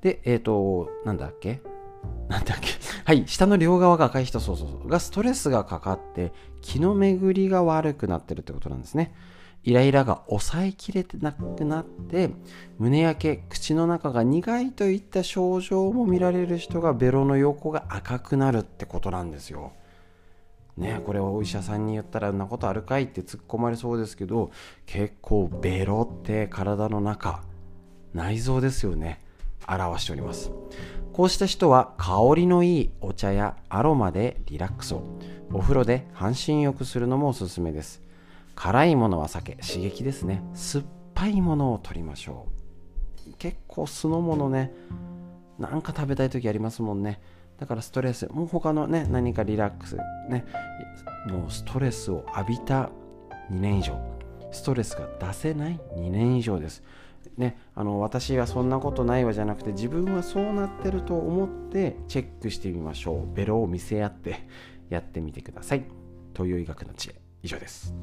でえっ、ー、となんだっけ？なんだっけ？[laughs] はい、下の両側が赤い人、そうそうそう、がストレスがかかって、気の巡りが悪くなってるってことなんですね。イライラが抑えきれてなくなって、胸焼け、口の中が苦いといった症状も見られる人がベロの横が赤くなるってことなんですよ。ねこれをお医者さんに言ったらんなことあるかいって突っ込まれそうですけど結構ベロって体の中内臓ですよね表しております。こうした人は香りのいいお茶やアロマでリラックスをお風呂で半身浴するのもおすすめです。辛いものは避け刺激ですね。酸っぱいものを取りましょう。結構酢の物ねなんか食べたい時ありますもんね。だからストレスもう他のね何かリラックスねもうストレスを浴びた2年以上。ストレスが出せない2年以上です。ね、あの私はそんなことないわじゃなくて自分はそうなってると思ってチェックしてみましょう。ベロを見せ合ってやってみてください。東洋医学の知恵。以上です。